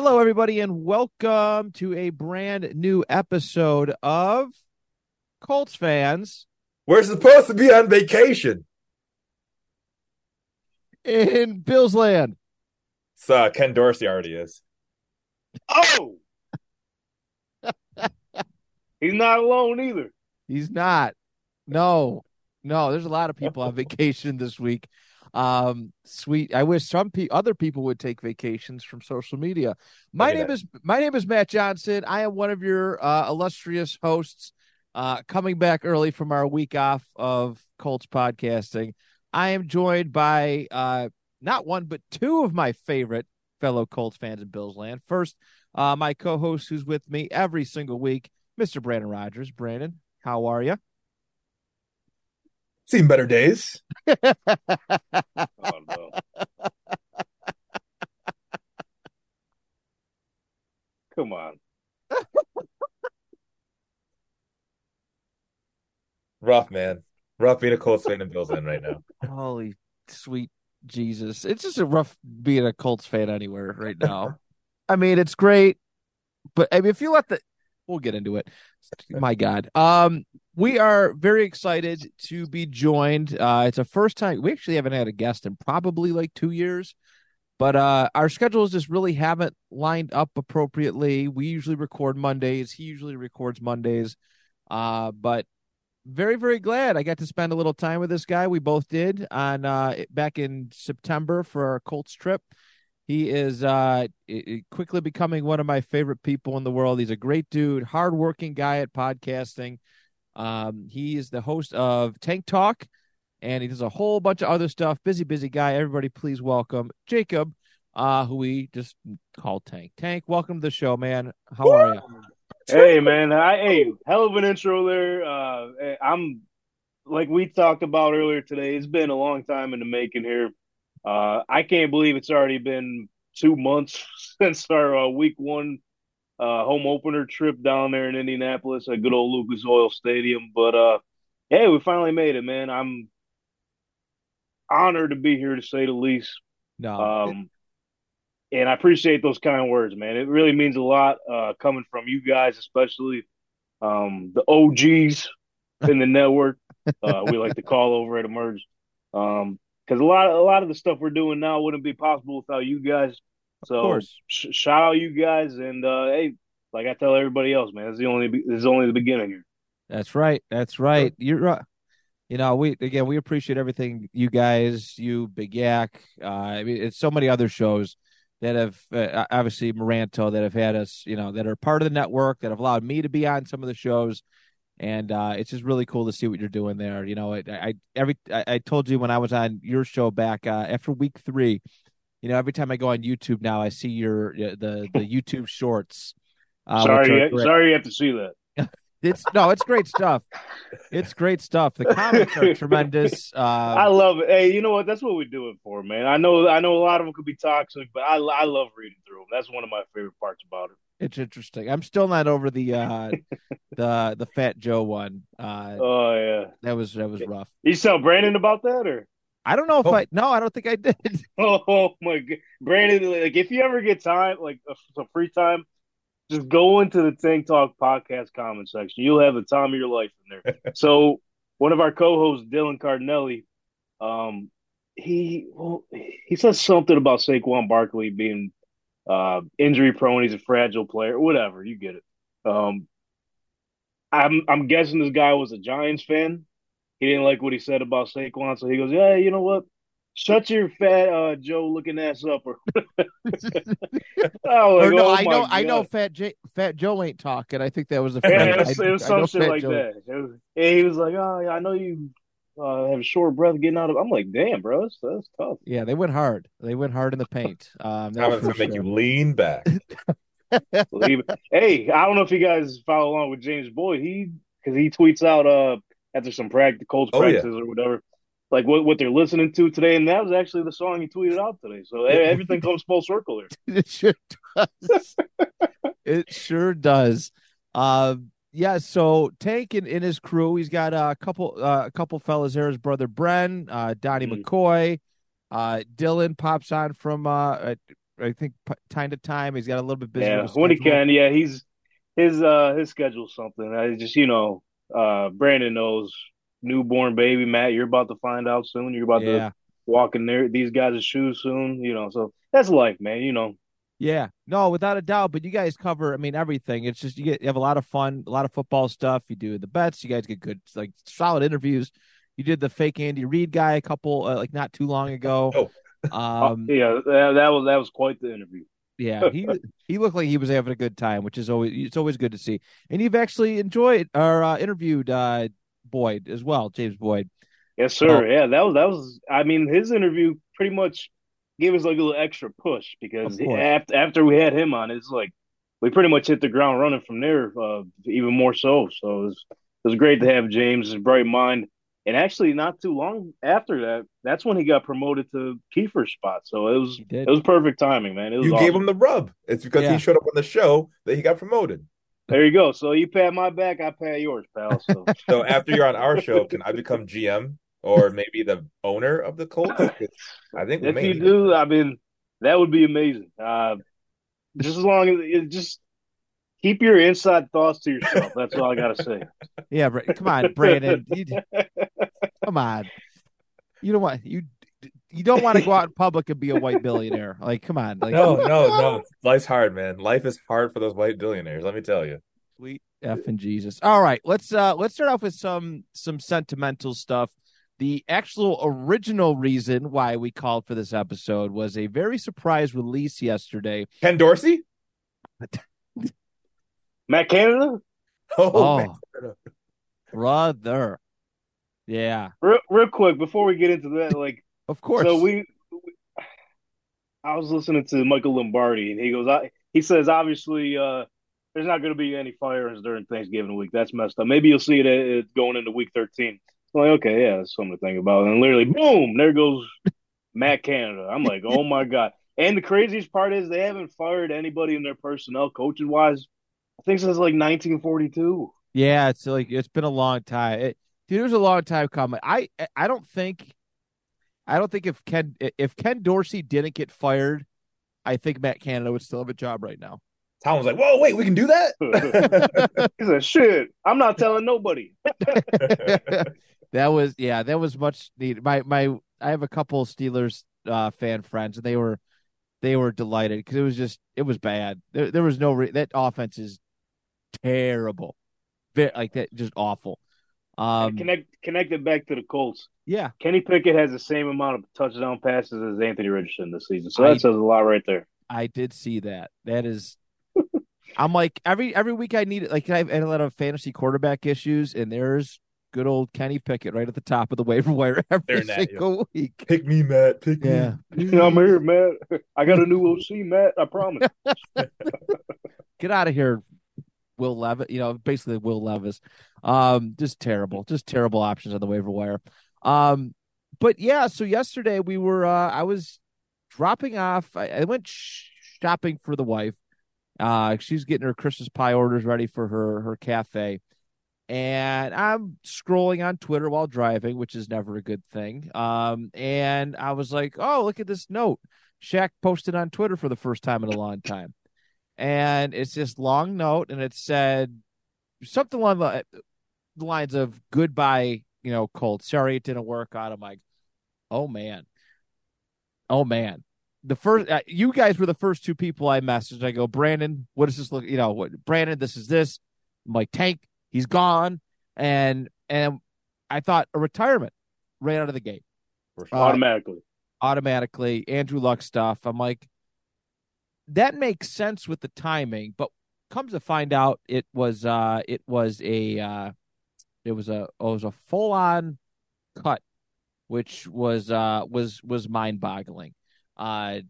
Hello, everybody, and welcome to a brand new episode of Colts fans. We're supposed to be on vacation. in Bills land. So uh, Ken Dorsey already is. Oh, he's not alone either. He's not. No, no. There's a lot of people on vacation this week. Um, sweet. I wish some pe- other people would take vacations from social media. My name that. is my name is Matt Johnson. I am one of your uh, illustrious hosts. Uh, coming back early from our week off of Colts podcasting. I am joined by uh, not one but two of my favorite fellow Colts fans in Bills land. First, uh, my co-host who's with me every single week, Mr. Brandon Rogers. Brandon, how are you? Seen better days. Oh no. Come on. Rough, man. Rough being a Colts fan in Bills End right now. Holy sweet Jesus. It's just a rough being a Colts fan anywhere right now. I mean, it's great, but I mean, if you let the we'll get into it. My God. Um, we are very excited to be joined. Uh, it's a first time we actually haven't had a guest in probably like two years. But uh, our schedules just really haven't lined up appropriately. We usually record Mondays. He usually records Mondays. Uh, but very very glad I got to spend a little time with this guy. We both did on uh back in September for our Colts trip. He is uh quickly becoming one of my favorite people in the world. He's a great dude, hardworking guy at podcasting. Um, he is the host of Tank Talk, and he does a whole bunch of other stuff. Busy, busy guy. Everybody, please welcome Jacob, uh, who we just call Tank. Tank, welcome to the show, man. How are you? Hey man, I hey, hell of an intro there. Uh eh, I'm like we talked about earlier today, it's been a long time in the making here. Uh I can't believe it's already been two months since our uh, week one uh home opener trip down there in Indianapolis at good old Lucas Oil Stadium. But uh hey, we finally made it, man. I'm honored to be here to say the least. No, Um, and I appreciate those kind words, man. It really means a lot uh, coming from you guys, especially um, the OGs in the network. Uh, we like to call over at Emerge, Um, because a lot, of a lot of the stuff we're doing now wouldn't be possible without you guys. So, of course. sh- shout out you guys, and uh, hey, like I tell everybody else, man, it's the only, this is only the beginning here. That's right. That's right. You're right. You know, we again we appreciate everything you guys, you Big Yak. Uh, I mean, it's so many other shows that have uh, obviously Moranto that have had us, you know, that are part of the network that have allowed me to be on some of the shows, and uh, it's just really cool to see what you're doing there. You know, I, I every I, I told you when I was on your show back uh, after week three. You know, every time I go on YouTube now, I see your uh, the the YouTube shorts. Uh, sorry, you- sorry, you have to see that. It's no, it's great stuff. It's great stuff. The comments are tremendous. I Um, love it. Hey, you know what? That's what we do it for, man. I know, I know, a lot of them could be toxic, but I, I love reading through them. That's one of my favorite parts about it. it's interesting. I'm still not over the uh, the the Fat Joe one. Uh, Oh yeah. that was that was rough. You tell Brandon about that, or? I don't know if Oh. I no, I don't think I did. Oh my god, Brandon! Like, if you ever get time, like uh, some free time, just go into the Tank Talk podcast comment section. You'll have the time of your life in there. so, one of our co-hosts, Dylan Cardinelli, um, he well, he says something about Saquon Barkley being uh, injury prone. He's a fragile player. Whatever, you get it. Um, I'm I'm guessing this guy was a Giants fan. He didn't like what he said about Saquon, so he goes, "Yeah, you know what? Shut your fat uh, Joe looking ass up." Or, oh, Or no, oh I know, my I know. Fat J, Fat Joe ain't talking. I think that was a Yeah, friend. it was, I- it was I some know shit Fat like Joe- that. It was, and he was like, "Oh, yeah, I know you uh, have short breath getting out of." I'm like, "Damn, bro, that's, that's tough." Yeah, they went hard. They went hard in the paint. Um, that Time was to for make sure. you lean back. Hey, I don't know if you guys follow along with James Boyd. He because he tweets out uh after some practice, Colts Oh, yeah. practices or whatever, like what what they're listening to today, and that was actually the song he tweeted out today. So everything comes full circle here. It sure does. it sure does. Um, yeah. So Tank and, and his crew, he's got a couple, uh, a couple fellas there. His brother Bren, uh, Donnie Mhm. McCoy, uh, Dylan pops on from, uh, uh, I think time to time. He's got a little bit busy. Yeah, when he can. Yeah, he's his uh his schedule's something. I just you know, uh Brandon knows newborn baby Matt. You're about to find out soon. You're about Yeah. to walk in there these guys' shoes soon. You know, so that's life, man. You know. Yeah, no, without a doubt. But you guys cover, I mean, everything. It's just you get you have a lot of fun, a lot of football stuff. You do the bets. You guys get good, like solid interviews. You did the fake Andy Reid guy a couple, uh, like not too long ago. Oh. Um, yeah, that, that was that was quite the interview. Yeah, he he looked like he was having a good time, which is always it's always good to see. And you've actually enjoyed or uh, interviewed uh, Boyd as well, James Boyd. Yes, sir. Yeah, that was that was. I mean, his interview pretty much gave us like a little extra push because after after we had him on, it's like we pretty much hit the ground running from there, uh, even more so. So it was it was great to have James' his bright mind, and actually not too long after that, that's when he got promoted to Kiefer's spot. So it was it was perfect timing, man. It was You awesome. gave him the rub. It's because Yeah. he showed up on the show that he got promoted. there you go. So you pat my back, I pat yours, pal. So So after you're on our show, can I become GM or maybe the owner of the Colts? 'Cause I think we if may you need do, I mean, that would be amazing. Uh, just as long as it just keep your inside thoughts to yourself. That's all I gotta say. Yeah, Bra- come on, Brandon. You, come on. You don't want you you don't want to go out in public and be a white billionaire. Like, come on. Like, No, no, no. Life's hard, man. Life is hard for those white billionaires. Let me tell you. Sweet effing Jesus. All right, let's uh let's start off with some some sentimental stuff. The actual original reason why we called for this episode was a very surprise release yesterday. Ken Dorsey? Matt Canada, Oh, Oh, man. brother. Yeah, real, real quick before we get into that, like, of course. so we, we- I was listening to Michael Lombardi, and he goes, I, he says, obviously, uh, there's not going to be any firings during Thanksgiving week. That's messed up. Maybe you'll see it uh, going into week 13. I'm like, okay, yeah, that's something to think about. And literally, boom, there goes Matt Canada. I'm like, oh my god. And the craziest part is they haven't fired anybody in their personnel coaching wise. I think since like 1942. Yeah, it's like it's been a long time. It, dude, it was a long time coming. I I don't think I don't think if Ken if Ken Dorsey didn't get fired, I think Matt Canada would still have a job right now. Tom was like, whoa, wait, we can do that? He said, "Shit, I'm not telling nobody." that was yeah, that was much needed. My my I have a couple Steelers uh, fan friends, and they were they were delighted because it was just it was bad. There there was no re- that offense is terrible, Ve- like that just awful. Um, connect connect it back to the Colts. yeah, Kenny Pickett has the same amount of touchdown passes as Anthony Richardson this season, so I- that says a lot right there. I did see that. That is, I'm like every every week I need it. like I've had a lot of fantasy quarterback issues, and there's good old Kenny Pickett right at the top of the waiver wire every Staring at you. single week. Pick me, Matt. Pick Yeah, me. I'm here, Matt. I got a new OC, Matt. I promise. get out of here, Will Levis. You know, basically Will Levis. Um, just terrible, just terrible options on the waiver wire. Um, but yeah, so yesterday we were. uh I was dropping off. I, I went sh- shopping for the wife. Uh, she's getting her Christmas pie orders ready for her her cafe, and I'm scrolling on Twitter while driving, which is never a good thing. Um, and I was like, "Oh, look at this note." Shaq posted on Twitter for the first time in a long time, and it's this long note, and it said something along the the lines of "Goodbye, you know, Colt. Sorry it didn't work out." I'm like, "Oh man, oh man." the first uh, you guys were the first two people I messaged. I go, Brandon, what does this look? You know, what Brandon, this is this. I'm Tank, he's gone, and and I thought a retirement right out of the gate, For. Uh, automatically. automatically. Andrew Luck stuff. I'm like, that makes sense with the timing, but comes to find out, it was uh, it was a uh, it was a it was a full on cut, which was uh was was mind boggling, uh,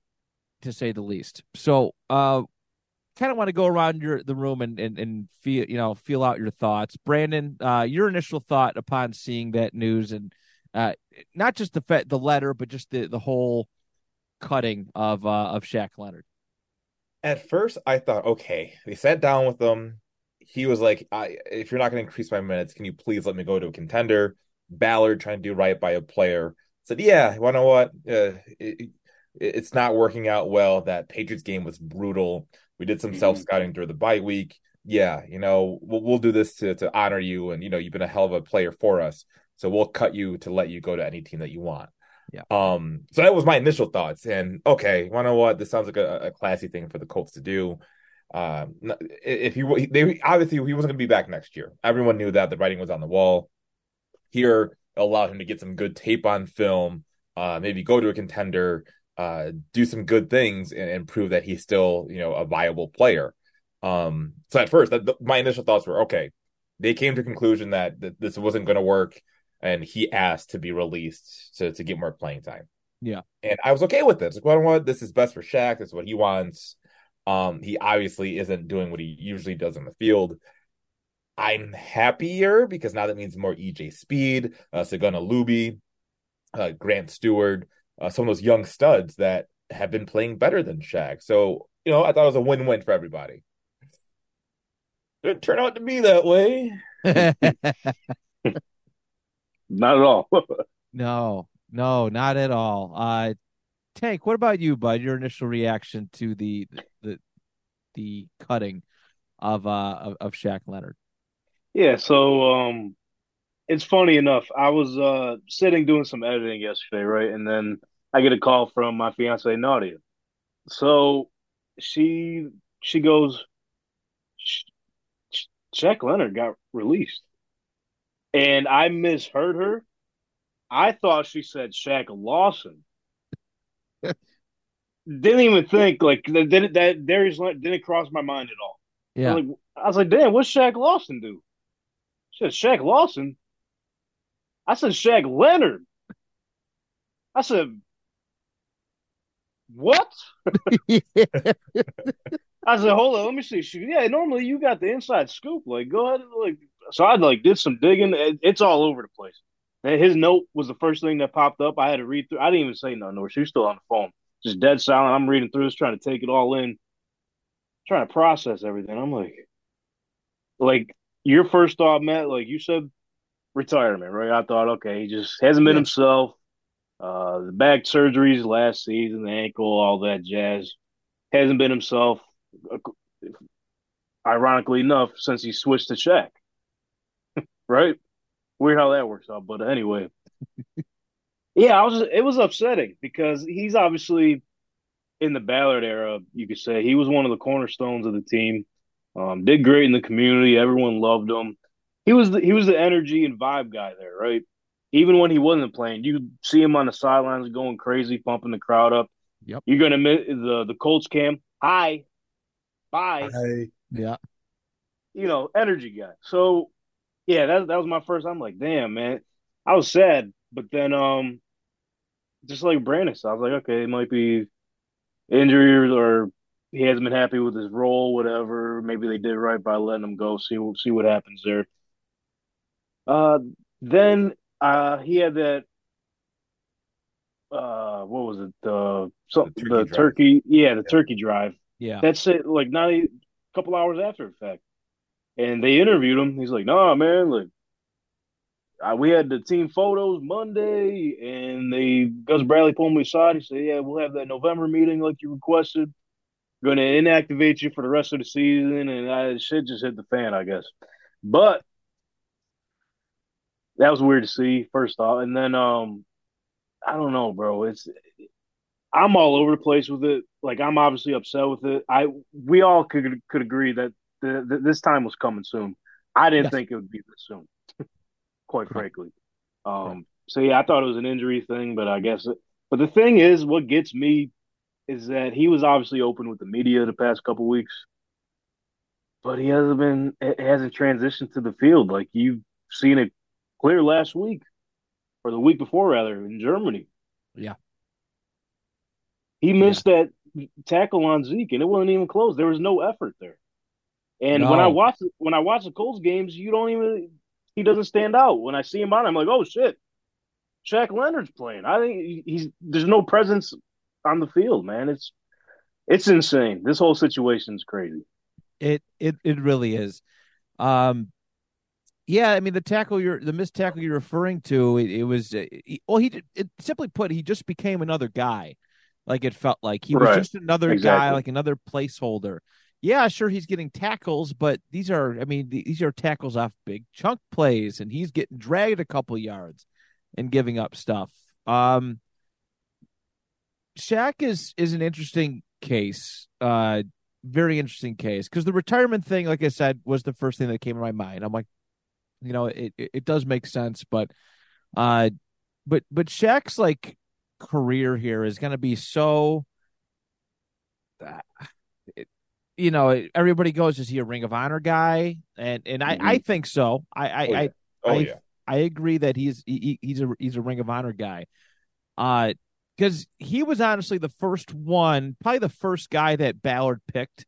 to say the least. So uh, kind of want to go around your the room and and and feel you know feel out your thoughts, Brandon. Uh, your initial thought upon seeing that news and uh, not just the the letter, but just the the whole cutting of uh of Shaq Leonard. At first, I thought, okay, they sat down with him. He was like, I, if you're not going to increase my minutes, can you please let me go to a contender? Ballard trying to do right by a player said, yeah, you know what? Uh, it, it's not working out well. That Patriots game was brutal. We did some Mhm. self scouting during the bye week. Yeah, you know, we'll, we'll do this to, to honor you. And, you know, you've been a hell of a player for us. So we'll cut you to let you go to any team that you want. Yeah. Um, so that was my initial thoughts. And okay, you know what? This sounds like a, a classy thing for the Colts to do. Um, if he they obviously he wasn't going to be back next year. Everyone knew that the writing was on the wall. Here allowed him to get some good tape on film, uh, maybe go to a contender, uh, do some good things, and, and prove that he's still you know a viable player. Um, so at first, that, my initial thoughts were okay. They came to conclusion that, that this wasn't going to work, and he asked to be released to to get more playing time. Yeah. and I was okay with this. Like, well, what this is best for Shaq. This is what he wants. Um, he obviously isn't doing what he usually does in the field. I'm happier because now that means more EJ Speed, uh, Segun Olubi, uh, Grant Stuard, uh, some of those young studs that have been playing better than Shaq. So, you know, I thought it was a win win for everybody. Didn't turn out to be that way. Not at all. no, no, not at all. Uh, Tank, what about you, bud? Your initial reaction to the the the cutting of uh of, of Shaq Leonard. Yeah, so um it's funny enough. I was uh sitting doing some editing yesterday, right? And then I get a call from my fiance Nadia. So she she goes "Sh- Sh- Shaq Leonard got released. And I misheard her. I thought she said Shaq Lawson. Didn't even think like that that, that Darius Leonard didn't cross my mind at all. Yeah, I was like, I was like, damn, what's Shaq Lawson do? She said, Shaq Lawson? I said, Shaq Leonard. I said, what? I said, hold on, let me see. She, yeah, normally you got the inside scoop. Like, go ahead and like. So I like did some digging. It's all over the place. And his note was the first thing that popped up. I had to read through. I didn't even say nothing. Or she was still on the phone, just dead silent. I'm reading through this, trying to take it all in, trying to process everything. I'm like, like your first thought, Matt, like you said, retirement, right? I thought, okay, he just hasn't been Yeah. himself. Uh, the back surgeries last season, the ankle, all that jazz, hasn't been himself. Ironically enough, since he switched to Shaq, right? Weird how that works out, but anyway, yeah, I was. It was upsetting because he's obviously in the Ballard era. You could say he was one of the cornerstones of the team. Um, did great in the community. Everyone loved him. He was the, he was the energy and vibe guy there, right? Even when he wasn't playing, you see him on the sidelines going crazy, pumping the crowd up. Yep. You're gonna miss the the Colts cam. Hi, bye. Hey, yeah, You know, energy guy. So yeah, that that was my first. I'm like, damn, man. I was sad, but then um, just like Brandon, said, I was like, okay, it might be injuries or he hasn't been happy with his role, whatever. Maybe they did right by letting him go. See see what happens there. Uh, then uh, he had that. Uh, what was it? The so, The the turkey turkey, yeah, the Yeah. turkey drive. yeah. That's it. Like not a couple hours after the fact, and they interviewed him. He's like, "Nah, man, like uh, we had the team photos Monday, and they Gus Bradley pulled me aside. He said, "Yeah, we'll have that November meeting like you requested. Going to inactivate you for the rest of the season." And I shit just hit the fan, I guess. But that was weird to see. First off, and then um, I don't know, bro. It's I'm all over the place with it. Like I'm obviously upset with it. I we all could could agree that the, the, this time was coming soon. I didn't Yes. think it would be this soon, quite Correct. frankly. Um, Correct. so yeah, I thought it was an injury thing, but I guess. It, but the thing is, what gets me is that he was obviously open with the media the past couple weeks, but he hasn't been it hasn't transitioned to the field like you've seen it clear last week or the week before rather in Germany. Yeah. He missed that tackle on Zeke, and it wasn't even close. There was no effort there. And when I watch when I watch the Colts games, you don't even he doesn't stand out. When I see him on, I'm like, oh shit, Shaq Leonard's playing. I think he's there's no presence on the field, man. It's it's insane. This whole situation's crazy. It it it really is. Um, yeah, I mean the tackle you're the missed tackle you're referring to. It, it was uh, he, well, he did- it, simply put, he just became another guy. Like it felt like he was just another guy, like another placeholder. Yeah, sure, he's getting tackles, but these are, I mean, these are tackles off big chunk plays, and he's getting dragged a couple yards and giving up stuff. Um, Shaq is is an interesting case, uh, very interesting case because the retirement thing, like I said, was the first thing that came to my mind. I'm like, you know, it it, does make sense, but, uh, but but Shaq's like career here is going to be so. Uh, it, you know, everybody goes, is he a Ring of Honor guy? And and I I think so. I I, Oh, yeah. I Oh I- yeah. I agree that he's he, he's a he's a Ring of Honor guy. Uh because he was honestly the first one, probably the first guy that Ballard picked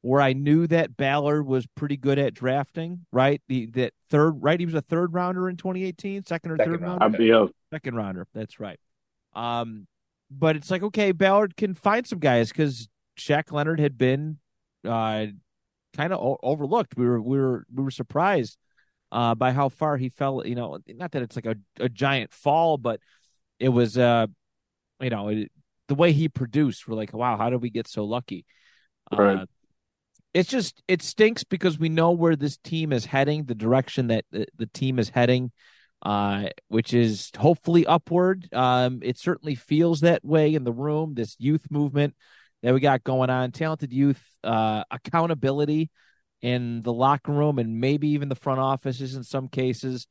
where I knew that Ballard was pretty good at drafting, right? The that third right, he was a third rounder in 2018, second or Second third round. rounder. Yeah, Second rounder, that's right. Um but it's like okay, Ballard can find some guys because Shaq Leonard had been uh kind of o- overlooked. We were we were we were surprised uh, by how far he fell. You know, not that it's like a, a giant fall, but it was, uh, you know, it, the way he produced. We're like, wow, how did we get so lucky? Right. Uh, it's just it stinks because we know where this team is heading, the direction that the, the team is heading, uh, which is hopefully upward. Um, it certainly feels that way in the room. This youth movement that we got going on, talented youth, uh, accountability in the locker room and maybe even the front offices in some cases.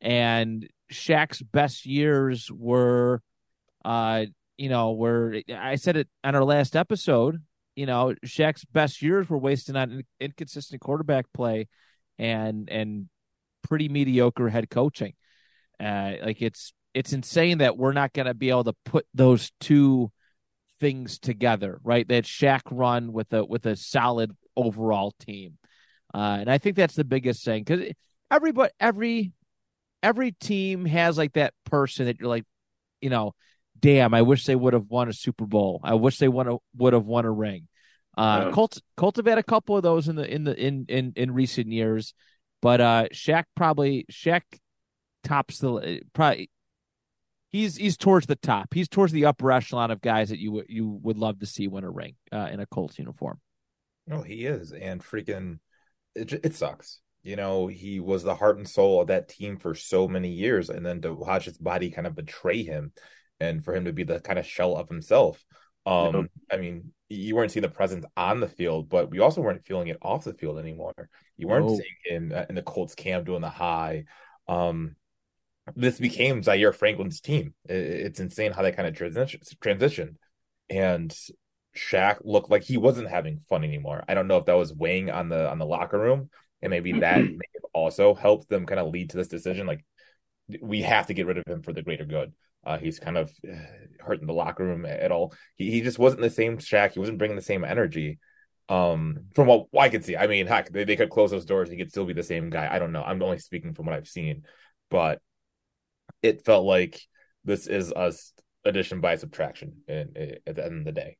And Shaq's best years were, uh, you know, were I said it on our last episode. You know, Shaq's best years were wasted on inconsistent quarterback play and and pretty mediocre head coaching. Uh, like it's it's insane that we're not going to be able to put those two things together, right? That Shaq run with a with a solid overall team. Uh, and I think that's the biggest thing because everybody, every, every team has like that person that you're like, you know, damn, I wish they would have won a Super Bowl. I wish they won a, would have won a ring. Uh, Yeah. Colts, Colts have had a couple of those in the in the in in in recent years, but uh, Shaq probably Shaq tops the probably. He's he's towards the top. He's towards the upper echelon of guys that you would you would love to see win a ring uh, in a Colts uniform. No, he is, and freaking, it, it sucks. You know, he was the heart and soul of that team for so many years, and then to watch his body kind of betray him, and for him to be the kind of shell of himself. Um, Yep. I mean, you weren't seeing the presence on the field, but we also weren't feeling it off the field anymore. You weren't No. seeing him uh, in the Colts camp doing the high. Um, this became Zaire Franklin's team. It's insane how they kind of transition transitioned, and Shaq looked like he wasn't having fun anymore. I don't know if that was weighing on the on the locker room, and maybe that may have also helped them kind of lead to this decision. Like we have to get rid of him for the greater good. Uh, he's kind of uh, hurting the locker room at all. He he just wasn't the same Shaq. He wasn't bringing the same energy. Um, from what I could see, I mean, heck, they, they could close those doors. He could still be the same guy. I don't know. I'm only speaking from what I've seen, but it felt like this is a s- addition by subtraction. In, in- at the end of the day,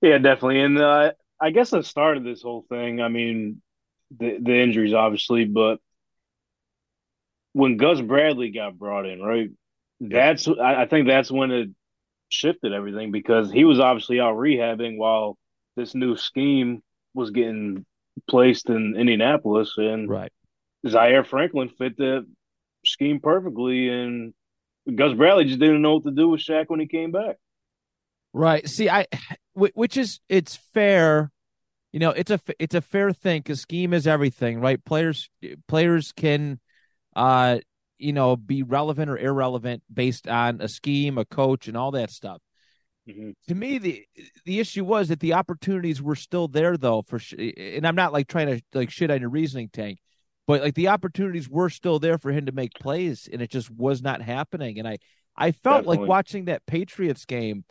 Yeah, definitely. And uh, I guess I started this whole thing. I mean, the the injuries, obviously, but when Gus Bradley got brought in, right? That's I, I think that's when it shifted everything because he was obviously out rehabbing while this new scheme was getting placed in Indianapolis, and Right. Zaire Franklin fit the scheme perfectly, and Gus Bradley just didn't know what to do with Shaq when he came back. Right. See, I, which is it's fair. You know, it's a it's a fair thing because scheme is everything, right? Players players can, uh, you know, be relevant or irrelevant based on a scheme, a coach, and all that stuff. Mm-hmm. To me, the the issue was that the opportunities were still there, though. For and I'm not like trying to like shit on your reasoning tank, but like the opportunities were still there for him to make plays, and it just was not happening. And I I felt Definitely. like watching that Patriots game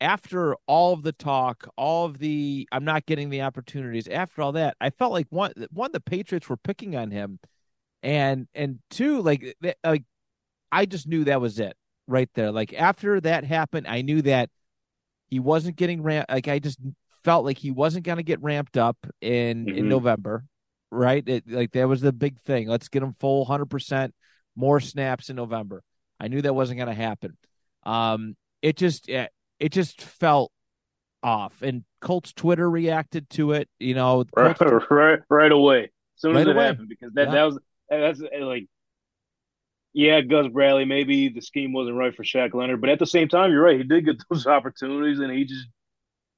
after all of the talk, all of the I'm not getting the opportunities. After all that, I felt like one one the Patriots were picking on him, and and two like like I just knew that was it right there. Like after that happened, I knew that he wasn't getting ramped. Like I just felt like he wasn't going to get ramped up in mm-hmm. in November, right? It, like that was the big thing. Let's get him full hundred percent more snaps in November. I knew that wasn't going to happen. Um, it just it, it just felt off. And Colts Twitter reacted to it. You know, right, right, right away. As soon right as it away. happened, because that yeah. that was that's like, yeah, Gus Bradley. Maybe the scheme wasn't right for Shaq Leonard, but at the same time, you're right. He did get those opportunities, and he just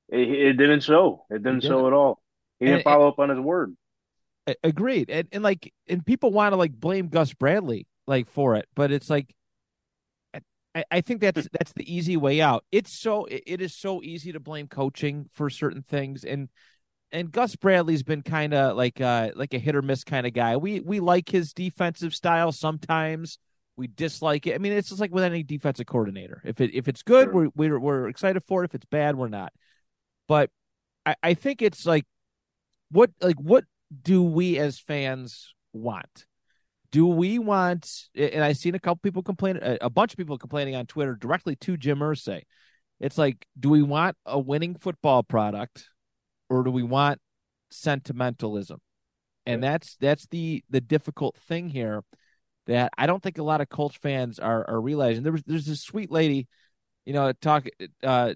it, it didn't show. It didn't, show at all. He didn't and, follow up on his word. Agreed, and and like, and people want to like blame Gus Bradley like for it, but it's like I, I think that's that's the easy way out. It's so it is so easy to blame coaching for certain things, and and Gus Bradley's been kind of like uh like a hit or miss kind of guy. We we like his defensive style sometimes. We dislike it. I mean, it's just like with any defensive coordinator. If it if it's good, sure. we're, we're we're excited for it. If it's bad, we're not. But I, I think it's like what like what do we as fans want? do we want and i've seen a couple people complain a bunch of people complaining on twitter directly to jim Irsay. it's like do we want a winning football product or do we want sentimentalism and that's that's the the difficult thing here that i don't think a lot of colts fans are are realizing there was there's this sweet lady you know talk uh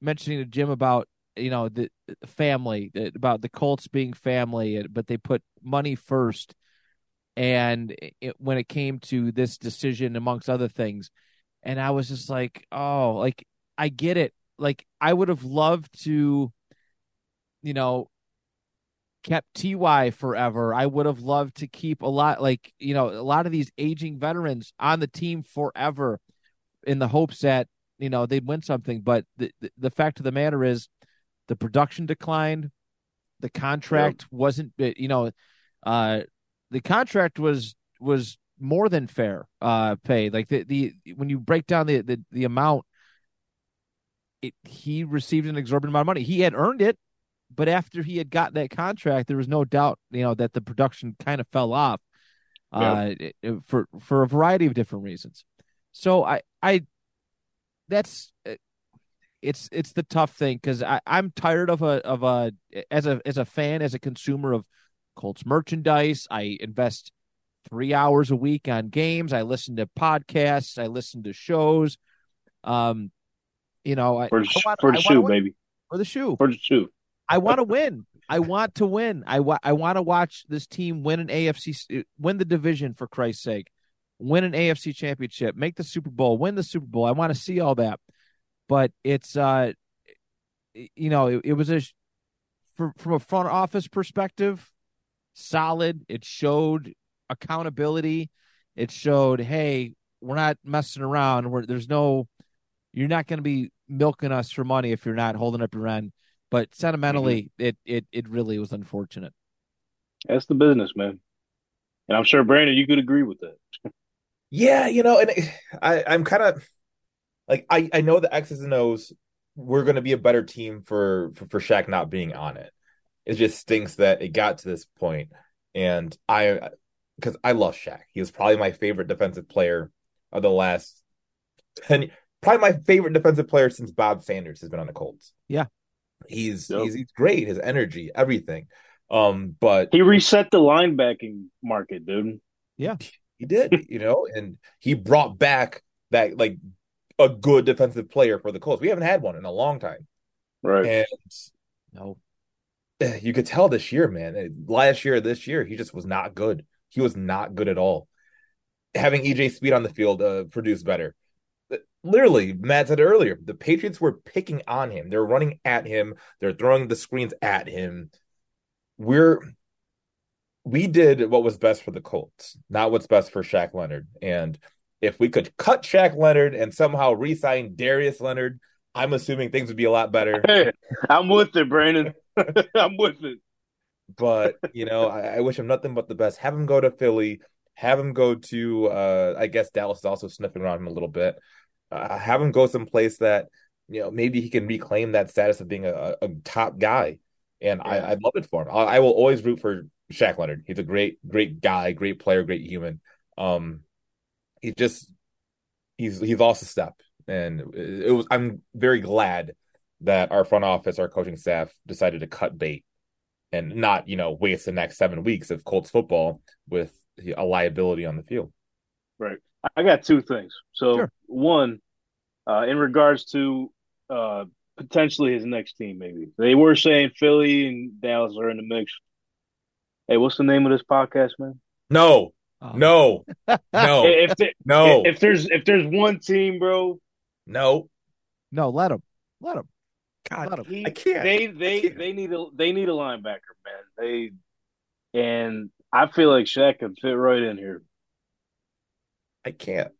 mentioning to jim about you know the family about the colts being family but they put money first. And it, when it came to this decision amongst other things and i was just like oh like i get it. Like i would have loved to you know kept ty forever. I would have loved to keep a lot like you know a lot of these aging veterans on the team forever in the hopes that you know they'd win something. But the the, the fact of the matter is the production declined. The contract wasn't you know uh the contract was was more than fair uh pay. Like the the when you break down the the, the amount it, he received an exorbitant amount of money. He had earned it but after he had got that contract there was no doubt you know that the production kind of fell off uh for for a variety of different reasons. So i i that's it's it's the tough thing because I I'm tired of a of a as a as a fan as a consumer of Colts merchandise. I invest three hours a week on games. I listen to podcasts. I listen to shows. Um, you know, for, I, I want, for the shoe, baby. For the shoe. For the shoe. I want to win. I want to win. I, wa- I want to watch this team win an AFC, win the division for Christ's sake, win an AFC championship, make the Super Bowl, win the Super Bowl. I want to see all that. But it's, uh, you know, it, it was a, from from a front office perspective, solid. It showed accountability. It showed, hey, we're not messing around. We're, there's no, you're not going to be milking us for money if you're not holding up your end. But sentimentally, mm-hmm. it it it really was unfortunate. That's the business, man. And I'm sure Brandon, you could agree with that. yeah, you know, and I I'm kind of like I I know the X's and O's. We're going to be a better team for for for Shaq not being on it it just stinks that it got to this point. And I, because I love Shaq, he was probably my favorite defensive player of the last ten. Probably my favorite defensive player since Bob Sanders has been on the Colts. Yeah, he's yep. he's, he's great. His energy, everything. Um, but he reset the linebacking market, dude. Yeah, he did. you know, and he brought back that like a good defensive player for the Colts. We haven't had one in a long time. Right. And no, eh, you could tell this year, man. Eh, last year, this year, he just was not good. He was not good at all. Having EJ Speed on the field uh, produced better. Eh, literally, Matt said earlier. The Patriots were picking on him. They're running at him. They're throwing the screens at him. We're we did what was best for the Colts, not what's best for Shaq Leonard. And if we could cut Shaq Leonard and somehow re-sign Darius Leonard, I'm assuming things would be a lot better. Hey, I'm with it, Brandon. I'm with it. But you know, I, I, wish him nothing but the best. Have him go to Philly. Have him go to. Uh, I guess Dallas is also sniffing around him a little bit. Uh, have him go someplace that you know maybe he can reclaim that status of being a, a top guy. And yeah. I, I'd love it for him. I, I will always root for Shaq Leonard. He's a great, great guy, great player, great human. Um, he's just he's he's lost a step, and it was. I'm very glad that our front office, our coaching staff, decided to cut bait and not you know waste the next seven weeks of Colts football with a liability on the field. Right. I got two things. So sure. one, uh, in regards to uh, potentially his next team, maybe they were saying Philly and Dallas are in the mix. Hey, what's the name of this podcast, man? No, oh. no, no, if there, no. If there's if there's one team, bro, no, no, let him, let him. God, he, I can't. They they can't. they need a they need a linebacker, man. They and I feel like Shaq could fit right in here. I can't.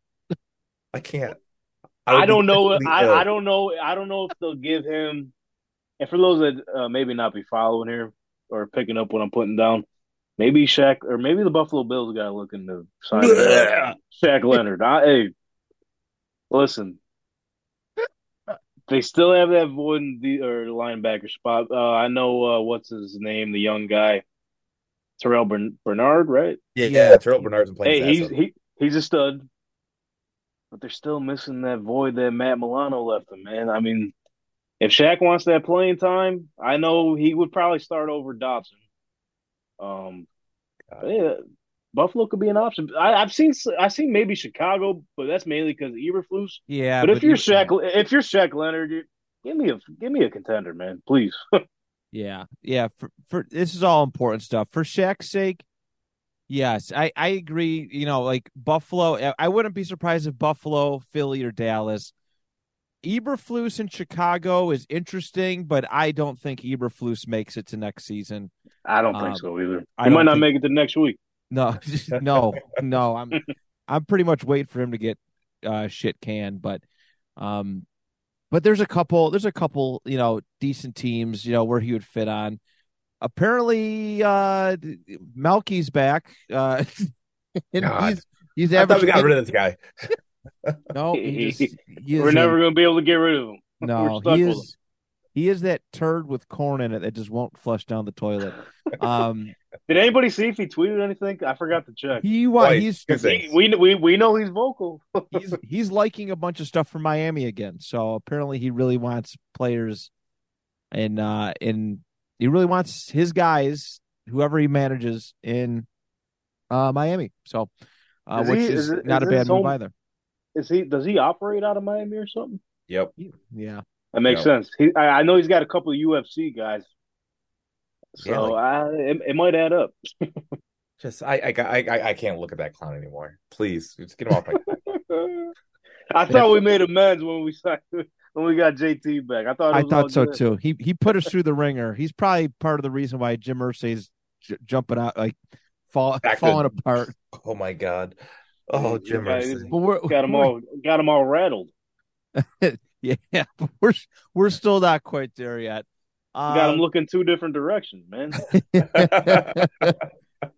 I can't. I, I don't know. I, I, don't know. I don't know if they'll give him. And for those that uh, maybe not be following here or picking up what I'm putting down, maybe Shaq or maybe the Buffalo Bills got looking to look into signing yeah. Shaq Leonard. I, hey, listen, they still have that void in the or linebacker spot. Uh, I know uh, what's his name, the young guy, Terrell Bernard, right? Yeah, yeah. Terrell Bernard's playing. Hey, he's he, he's a stud, but they're still missing that void that Matt Milano left them. Man, I mean, if Shaq wants that playing time, I know he would probably start over Dodson. Um, yeah, Buffalo could be an option. I, have seen I've seen maybe Chicago, but that's mainly because of Eberflus. Yeah, but, but if you're Shaq, if you're Shaq Leonard, give me a give me a contender, man, please. yeah, yeah. For for this is all important stuff for Shaq's sake. Yes, I I agree. You know, like Buffalo, I wouldn't be surprised if Buffalo, Philly, or Dallas. Eberflus in Chicago is interesting, but I don't think Eberflus makes it to next season. I don't think um, so either. He might not think... make it to next week. No, no, no. I'm I'm pretty much waiting for him to get uh, shit canned, but um, but there's a couple there's a couple you know decent teams you know where he would fit on. Apparently, uh, Malki's back. Uh, and God. he's he's I thought we got rid of this guy. no, he just, he we're never going to be able to get rid of him. No, he is he is that turd with corn in it that just won't flush down the toilet. Um, Did anybody see if he tweeted anything? I forgot to check. He what? He's he, we we we know he's vocal. he's he's liking a bunch of stuff from Miami again. So apparently he really wants players, and uh, and he really wants his guys, whoever he manages in uh Miami. So, uh, is which he, is, is, not is a bad move home, either. Is he? Does he operate out of Miami or something? Yep. Yeah. That makes yep. sense. He, I, I, know he's got a couple of UFC guys, so yeah, like, I, it, it, might add up. just I, I I I can't look at that clown anymore. Please, just get him off my. I thought we made amends when we signed, when we got JT back. I thought I thought so good. too. He he put us through the ringer. He's probably part of the reason why Jim Irsay's j- jumping out like fall Back falling to, apart. Oh my god. Oh, Jim Irsay. got them all got them all rattled. Yeah, we're we're still not quite there yet. Um, got him looking two different directions, man.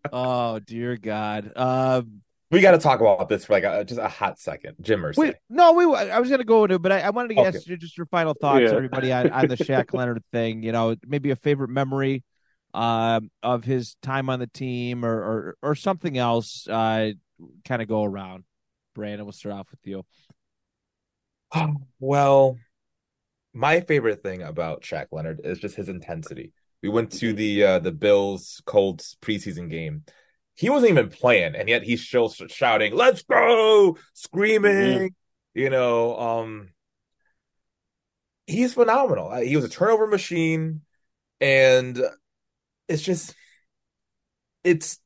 oh dear God. Um, we got to talk about this for like a, just a hot second, Jim Irsay. Wait, no, we. I was going to go into, but I, I wanted to ask okay. just your final thoughts, yeah. everybody, on, on the Shaq Leonard thing. You know, maybe a favorite memory um, of his time on the team, or or, or something else. Uh, kind of go around. Brandon, we'll start off with you. well, my favorite thing about Shaq Leonard is just his intensity. We went to the uh, the Bills Colts preseason game. He wasn't even playing, and yet he's still shouting, "Let's go!" screaming. Mm-hmm. You know, um, he's phenomenal. Uh, he was a turnover machine, and it's just, it's.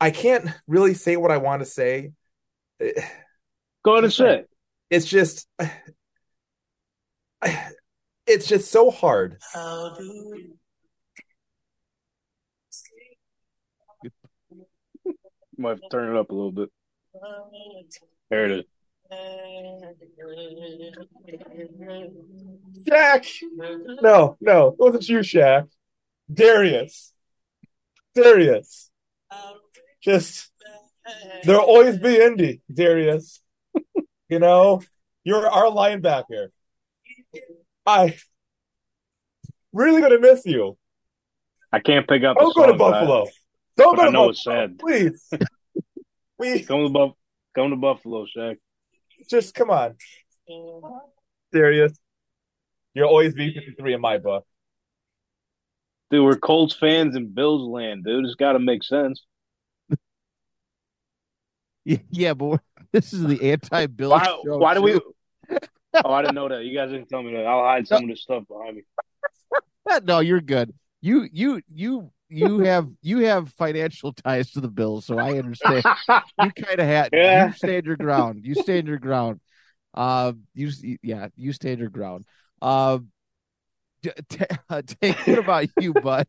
I can't really say what I want to say. Go ahead and say. it's just it's just so hard. Might have to turn it up a little bit. There it is. Shaq. No, no, it wasn't you, Shaq. Darius. Darius. Just there'll always be Indy, Darius. You know, you're our linebacker. I really gonna miss you. I can't pick up. Don't go to Buffalo. Don't But go I to know Buffalo, it's sad. please. we Come to Buff. Come to Buffalo, Shaq. just come on, Serious. You're always be 53 in my book. Dude, we're Colts fans in Bills land, dude. It's got to make sense. Yeah, but this is the anti-Bill Why? show. Why do we? Oh, I didn't know that. You guys didn't tell me that. I'll hide some of this stuff behind me. No, you're good. You you you you have you have financial ties to the Bills, so I understand. you kind of had Yeah. you stand your ground. You stand your ground. Uh, you yeah, you stand your ground. Uh, t- t- Tank, what about you, bud?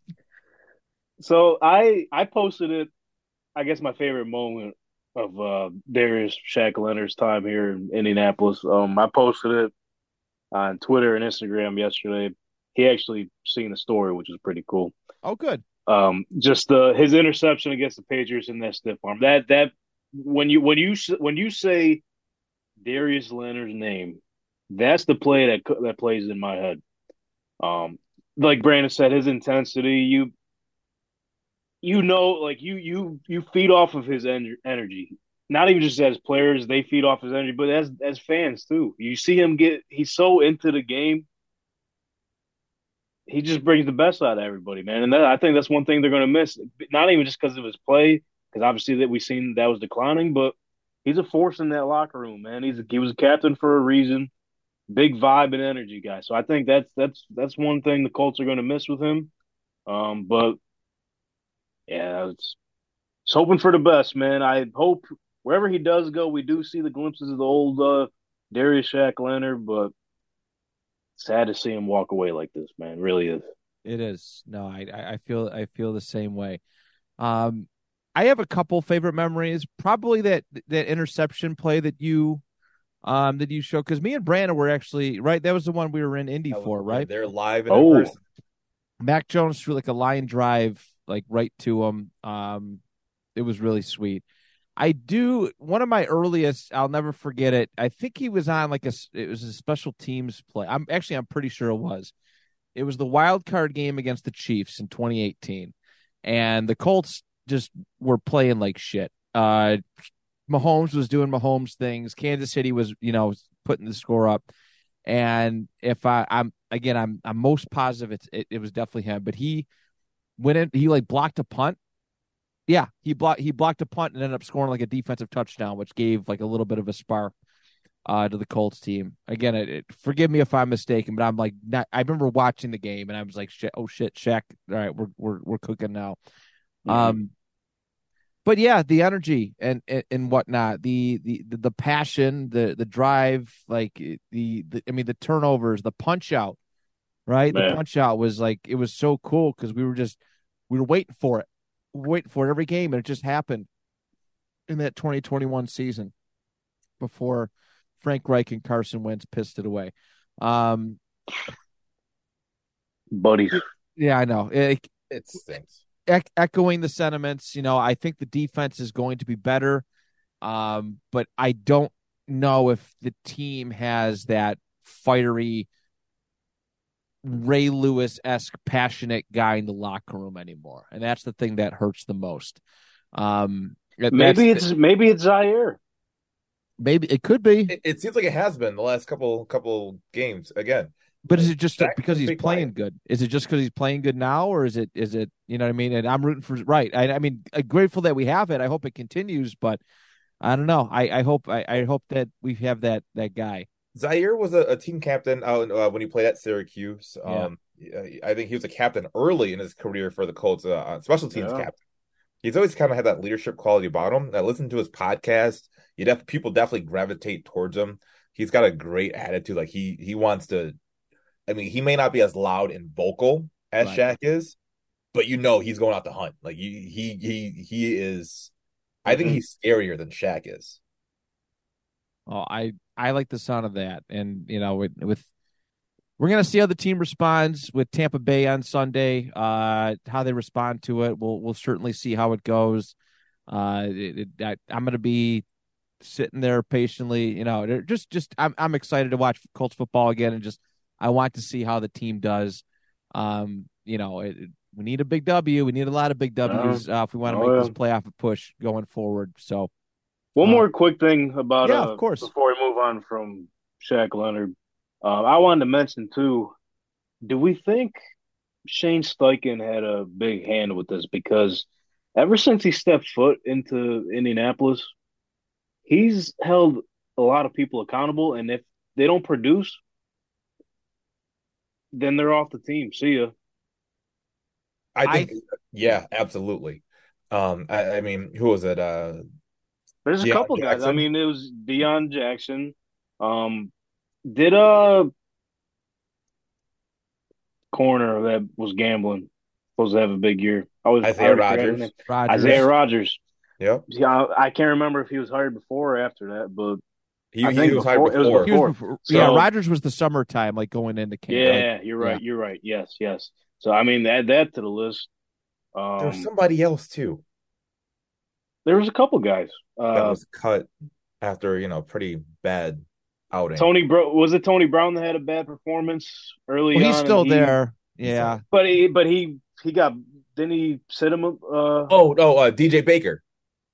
So I I posted it. I guess my favorite moment of uh, Darius Shaq Leonard's time here in Indianapolis. Um, I posted it on Twitter and Instagram yesterday. He actually seen the story, which is pretty cool. Oh, good. Um, just the his interception against the Patriots in that stiff arm. That that when you when you when you say Darius Leonard's name, that's the play that that plays in my head. Um, like Brandon said, his intensity, you you know, like you you you feed off of his en- energy. Not even just as players, they feed off his energy, but as as fans too. You see him get he's so into the game. He just brings the best out of everybody, man. And that, I think that's one thing they're going to miss. Not even just because of his play, because obviously that we've seen that was declining, but he's a force in that locker room, man. He's a, he was a captain for a reason. Big vibe and energy guy. So I think that's that's that's one thing the Colts are going to miss with him. Um, but yeah, it's, it's hoping for the best, man. I hope wherever he does go, we do see the glimpses of the old uh, Darius Shaq Leonard, but sad to see him walk away like this, man. Really is. It is. No, I I I feel I feel the same way. Um, I have a couple favorite memories. Probably that that interception play that you um that you showed because me and Brandon were actually right. That was the one we were in Indy was- for, right? They're live in Oh. person. Mac Jones threw like a line drive, like right to him. Um, it was really sweet. I do one of my earliest. I'll never forget it. I think he was on like a. It was a special teams play. I'm actually. I'm pretty sure it was. It was the wild card game against the Chiefs in 2018, and the Colts just were playing like shit. Uh, Mahomes was doing Mahomes things. Kansas City was, you know, putting the score up. And if I, I'm again, I'm I'm most positive it's it, it was definitely him. But he went in, he like blocked a punt. Yeah, he blocked he blocked a punt and ended up scoring like a defensive touchdown, which gave like a little bit of a spark uh, to the Colts team. Again, it, it, forgive me if I'm mistaken, but I'm like, not, I remember watching the game and I was like, shit, oh shit, Shaq. All right, we're we're we're cooking now. Um, but yeah, the energy and, and and whatnot, the the the, the passion, the the drive, like the, the I mean the turnovers, the punch out, right? The Man. punch out was like it was so cool because we were just we were waiting for it, we were waiting for it every game, and it just happened in that 2021 season before Frank Reich and Carson Wentz pissed it away. Um, buddies. yeah, I know. It, It stinks. ec- echoing the sentiments, you know, I think the defense is going to be better. Um, but I don't know if the team has that fiery Ray Lewis esque passionate guy in the locker room anymore. And that's the thing that hurts the most. Um Maybe that's- it's maybe it's Zaire. maybe it could be, It, it seems like it has been the last couple couple games again. but is it just Shaq because he's big playing good? Is it just because he's playing good now, or is it is it you know what I mean? And I'm rooting for right. I, I mean, I'm grateful that we have it. I hope it continues, but I don't know. I, I hope I, I hope that we have that that guy. Zaire was a, a team captain out uh, when he played at Syracuse. Um, I think he was a captain early in his career for the Colts, uh, uh, special teams Yeah. captain. He's always kind of had that leadership quality about him. I listened to his podcast. You def- people definitely gravitate towards him. he's got a great attitude. Like he he wants to. I mean, he may not be as loud and vocal as Right. Shaq is, but you know he's going out to hunt. Like he he he he is. I think Mhm. he's scarier than Shaq is. Oh, I I like the sound of that, and you know, with, with we're gonna see how the team responds with Tampa Bay on Sunday. Uh, how they respond to it, we'll we'll certainly see how it goes. Uh, it, it, I, I'm gonna be sitting there patiently. You know, just just I'm I'm excited to watch Colts football again, and just I want to see how the team does. Um, you know, it, we need a big W. We need a lot of big W's uh, if we want to Oh, make yeah. this playoff a push going forward. So One Uh, more quick thing about yeah, uh, of course. before we move on from Shaq Leonard, uh, I wanted to mention too. Do we think Shane Steichen had a big hand with this? Because ever since he stepped foot into Indianapolis, he's held a lot of people accountable, and if they don't produce, then they're off the team. See ya. I I- think, yeah, absolutely. Um, I, I mean, who was it? Uh, There's a Deon couple guys. I mean, it was Deon Jackson. Um, did a corner that was gambling supposed to have a big year? I was Isaiah I already forgot his Rodgers. name. Rodgers, Isaiah Rodgers. Yep, Yeah, I I can't remember if he was hired before or after that, but he, I he think was hired before- was before. Was Before. before- So- yeah, Rodgers was the summertime, like going into camp. like- yeah, you're right. You're right. Yes, yes. So I mean, add that to the list. Um, There was somebody else too there was a couple guys. that Uh, was cut after you know pretty bad outing. Tony Bro was it Tony Brown that had a bad performance early well, he's on? still he- there. He's Yeah, But he, but he, he got. Didn't he sit him? Uh, Oh no, uh, DJ Baker.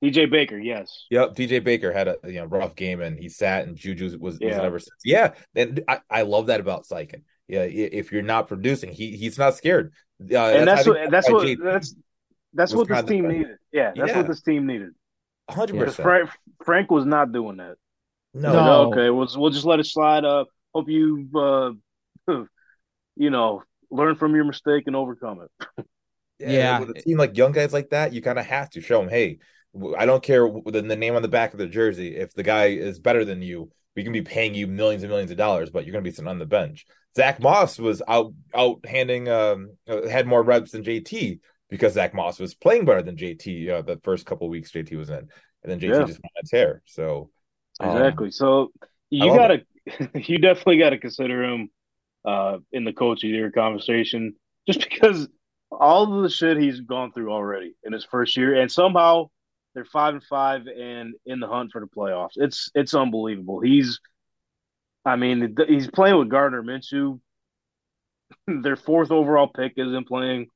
DJ Baker. Yes. Yep, DJ Baker had a you know rough game and he sat and Juju was was Yeah. ever since. Yeah, and I, I love that about Steichen. Yeah, if you're not producing, he he's not scared. Uh, and that's I think what that's what that's that's what this team needed. Yeah, that's Yeah. what this team needed. 100%. Frank Frank was not doing that. no, No. Like, okay, we'll we'll just let it slide. Uh, hope you, uh, you know, learn from your mistake and overcome it. Yeah. With a team like young guys like that, you kind of have to show them, hey, I don't care w- the, the name on the back of the jersey. If the guy is better than you, we can be paying you millions and millions of dollars, but you're going to be sitting on the bench. Zach Moss was out out handing um uh, had more reps than JT because Zach Moss was playing better than JT uh, the first couple weeks JT was in, and then JT Yeah. just went on a tear. So um, Exactly. So you gotta, you definitely got to consider him uh, in the coach of the year conversation, just because all of the shit he's gone through already in his first year, and somehow they're five and five and in the hunt for the playoffs. It's it's unbelievable. He's, I mean, he's playing with Gardner Minshew. Their fourth overall pick isn't playing,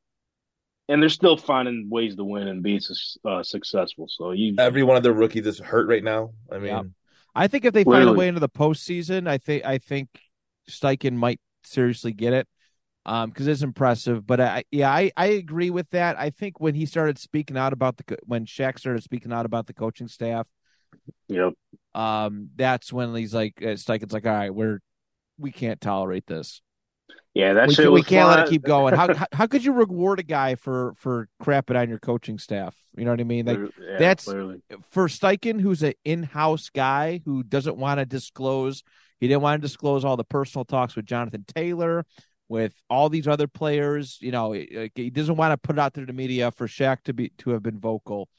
and they're still finding ways to win and be uh, successful. So you, every one of their rookies is hurt right now. I mean, Yeah. I think if they find a way into the postseason, I think I think Steichen might seriously get it. Um, because it's impressive. But I, yeah, I, I agree with that. I think when he started speaking out about the when Shaq started speaking out about the coaching staff, you know, um, that's when he's like, uh, Steichen's like, all right, we're we can't tolerate this. Yeah, that we, shit we can't let it keep going. How, how how could you reward a guy for for crapping on your coaching staff? You know what I mean? Like Yeah, that's- clearly. for Steichen, who's an in-house guy who doesn't want to disclose, he didn't want to disclose all the personal talks with Jonathan Taylor, with all these other players. You know, he he doesn't want to put it out there to the media for Shaq to be to have been vocal.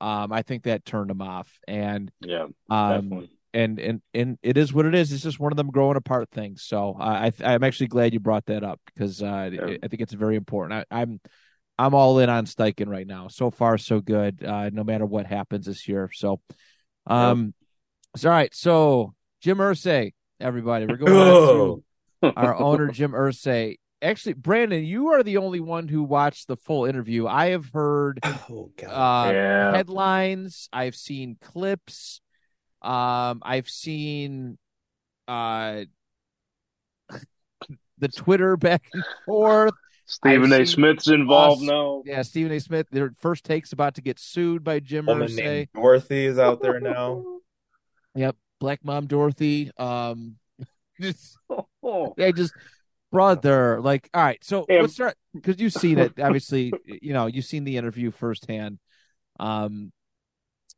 Um, I think that turned him off, and Yeah, um, definitely. And and and it is what it is. It's just one of them growing apart things. So I, I I'm actually glad you brought that up because uh, Yeah. I think it's very important. I, I'm I'm all in on Steichen right now. So far, so good. Uh, no matter what happens this year. So, um, so all right. So Jim Irsay, everybody, we're going to our owner Jim Irsay. Actually, Brandon, you are the only one who watched the full interview. I have heard oh god, uh, yeah, headlines. I've seen clips. Um, I've seen uh the Twitter back and forth. Stephen I've A. Smith's involved us- now. Yeah, Stephen A. Smith. Their first take's about to get sued by Jim woman Irsay. Dorothy is out there now. Yep, Black Mom Dorothy. Um, just Oh, they just brother like all right so Yeah. let's start because you've seen it obviously you know you've seen the interview firsthand um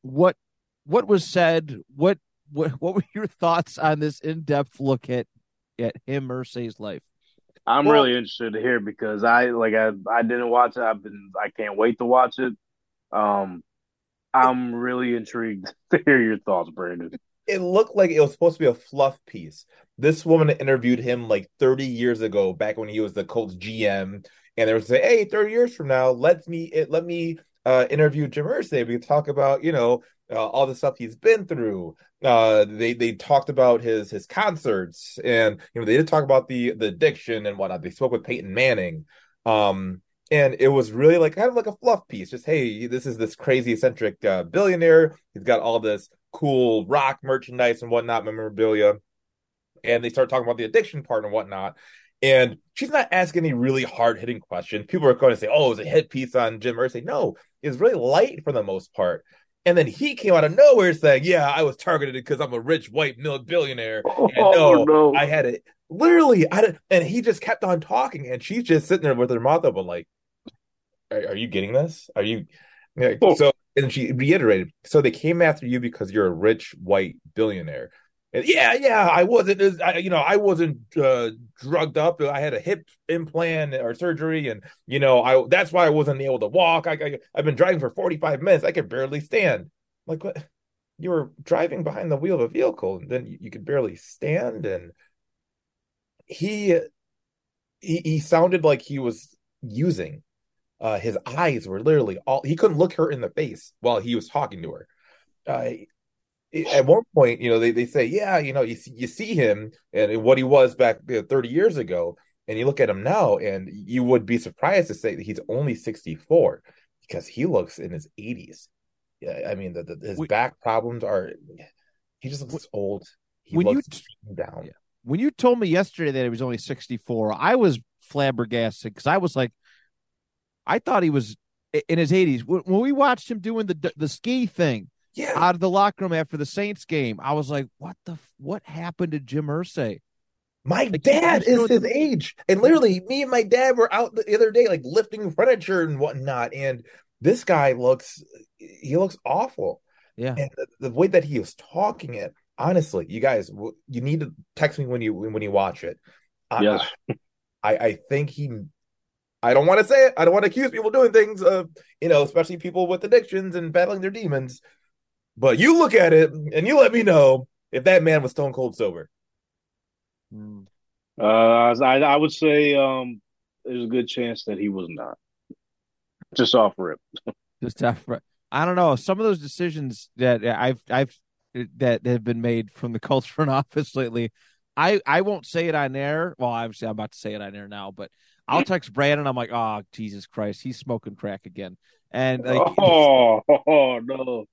what what was said what what what were your thoughts on this in depth look at at him Irsay's life? I'm Well- really interested to hear because I like I I didn't watch it. I've been I can't wait to watch it. Um, I'm really intrigued to hear your thoughts, Brandon. it looked like it was supposed to be a fluff piece. This woman interviewed him like 30 years ago, back when he was the Colts GM, and they were saying, "Hey, 30 years from now, let me it, let me uh, interview Jim Irsay. We can talk about you know uh, all the stuff he's been through." Uh, they they talked about his his concerts, and you know they did talk about the the addiction and whatnot. They spoke with Peyton Manning. Um, and it was really like kind of like a fluff piece. Just hey, this is this crazy eccentric uh, billionaire. He's got all this cool rock merchandise and whatnot, memorabilia. And they start talking about the addiction part and whatnot. And she's not asking any really hard hitting questions. People are going to say, "Oh, it was a hit piece on Jim Irsay." No, it's really light for the most part. And then he came out of nowhere saying, "Yeah, I was targeted because I'm a rich white mil- billionaire." And Oh, no, no. I had it literally. I did, and he just kept on talking, and she's just sitting there with her mouth open, like, "Are, are you getting this? Are you?" Yeah, Oh. So, and she reiterated, "So they came after you because you're a rich white billionaire." And, yeah, yeah, I wasn't, as- I, you know, I wasn't uh, drugged up. I had a hip implant or surgery, and you know, I that's why I wasn't able to walk. I, I I've been driving for 45 minutes. I could barely stand. Like what? You were driving behind the wheel of a vehicle, and then you, you could barely stand. And he, he he sounded like he was using. Uh, his eyes were literally all. He couldn't look her in the face while he was talking to her. Uh, at one point, you know, they, they say, yeah, you know, you see, you see him and what he was back you know, 30 years ago, and you look at him now, and you would be surprised to say that he's only 64 because he looks in his 80s. Yeah, I mean, the, the, his back problems are, he just looks old. He When you looks t- down. When you told me yesterday that he was only 64, I was flabbergasted because I was like, I thought he was in his 80s. When when we watched him doing the the ski thing Yeah. out of the locker room after the Saints game, I was like, what the what happened to Jim Irsay? My Like, dad is doing his age. And literally, me and my dad were out the other day, like lifting furniture and whatnot. And this guy looks, he looks awful. Yeah. And the, the way that he was talking it, honestly, you guys, you need to text me when you when you watch it. I, Yes. I, I think he, I don't want to say it. I don't want to accuse people of doing things, of, you know, especially people with addictions and battling their demons. But you look at it and you let me know if that man was stone cold sober. Uh, I I would say um, there's a good chance that he was not. Just off rip. Just tough. I don't know. Some of those decisions that I've I've that have been made from the Colts front office lately, I I won't say it on air. Well, obviously I'm about to say it on air now, but I'll text Brandon. I'm like, oh Jesus Christ, he's smoking crack again, and like, oh, oh no.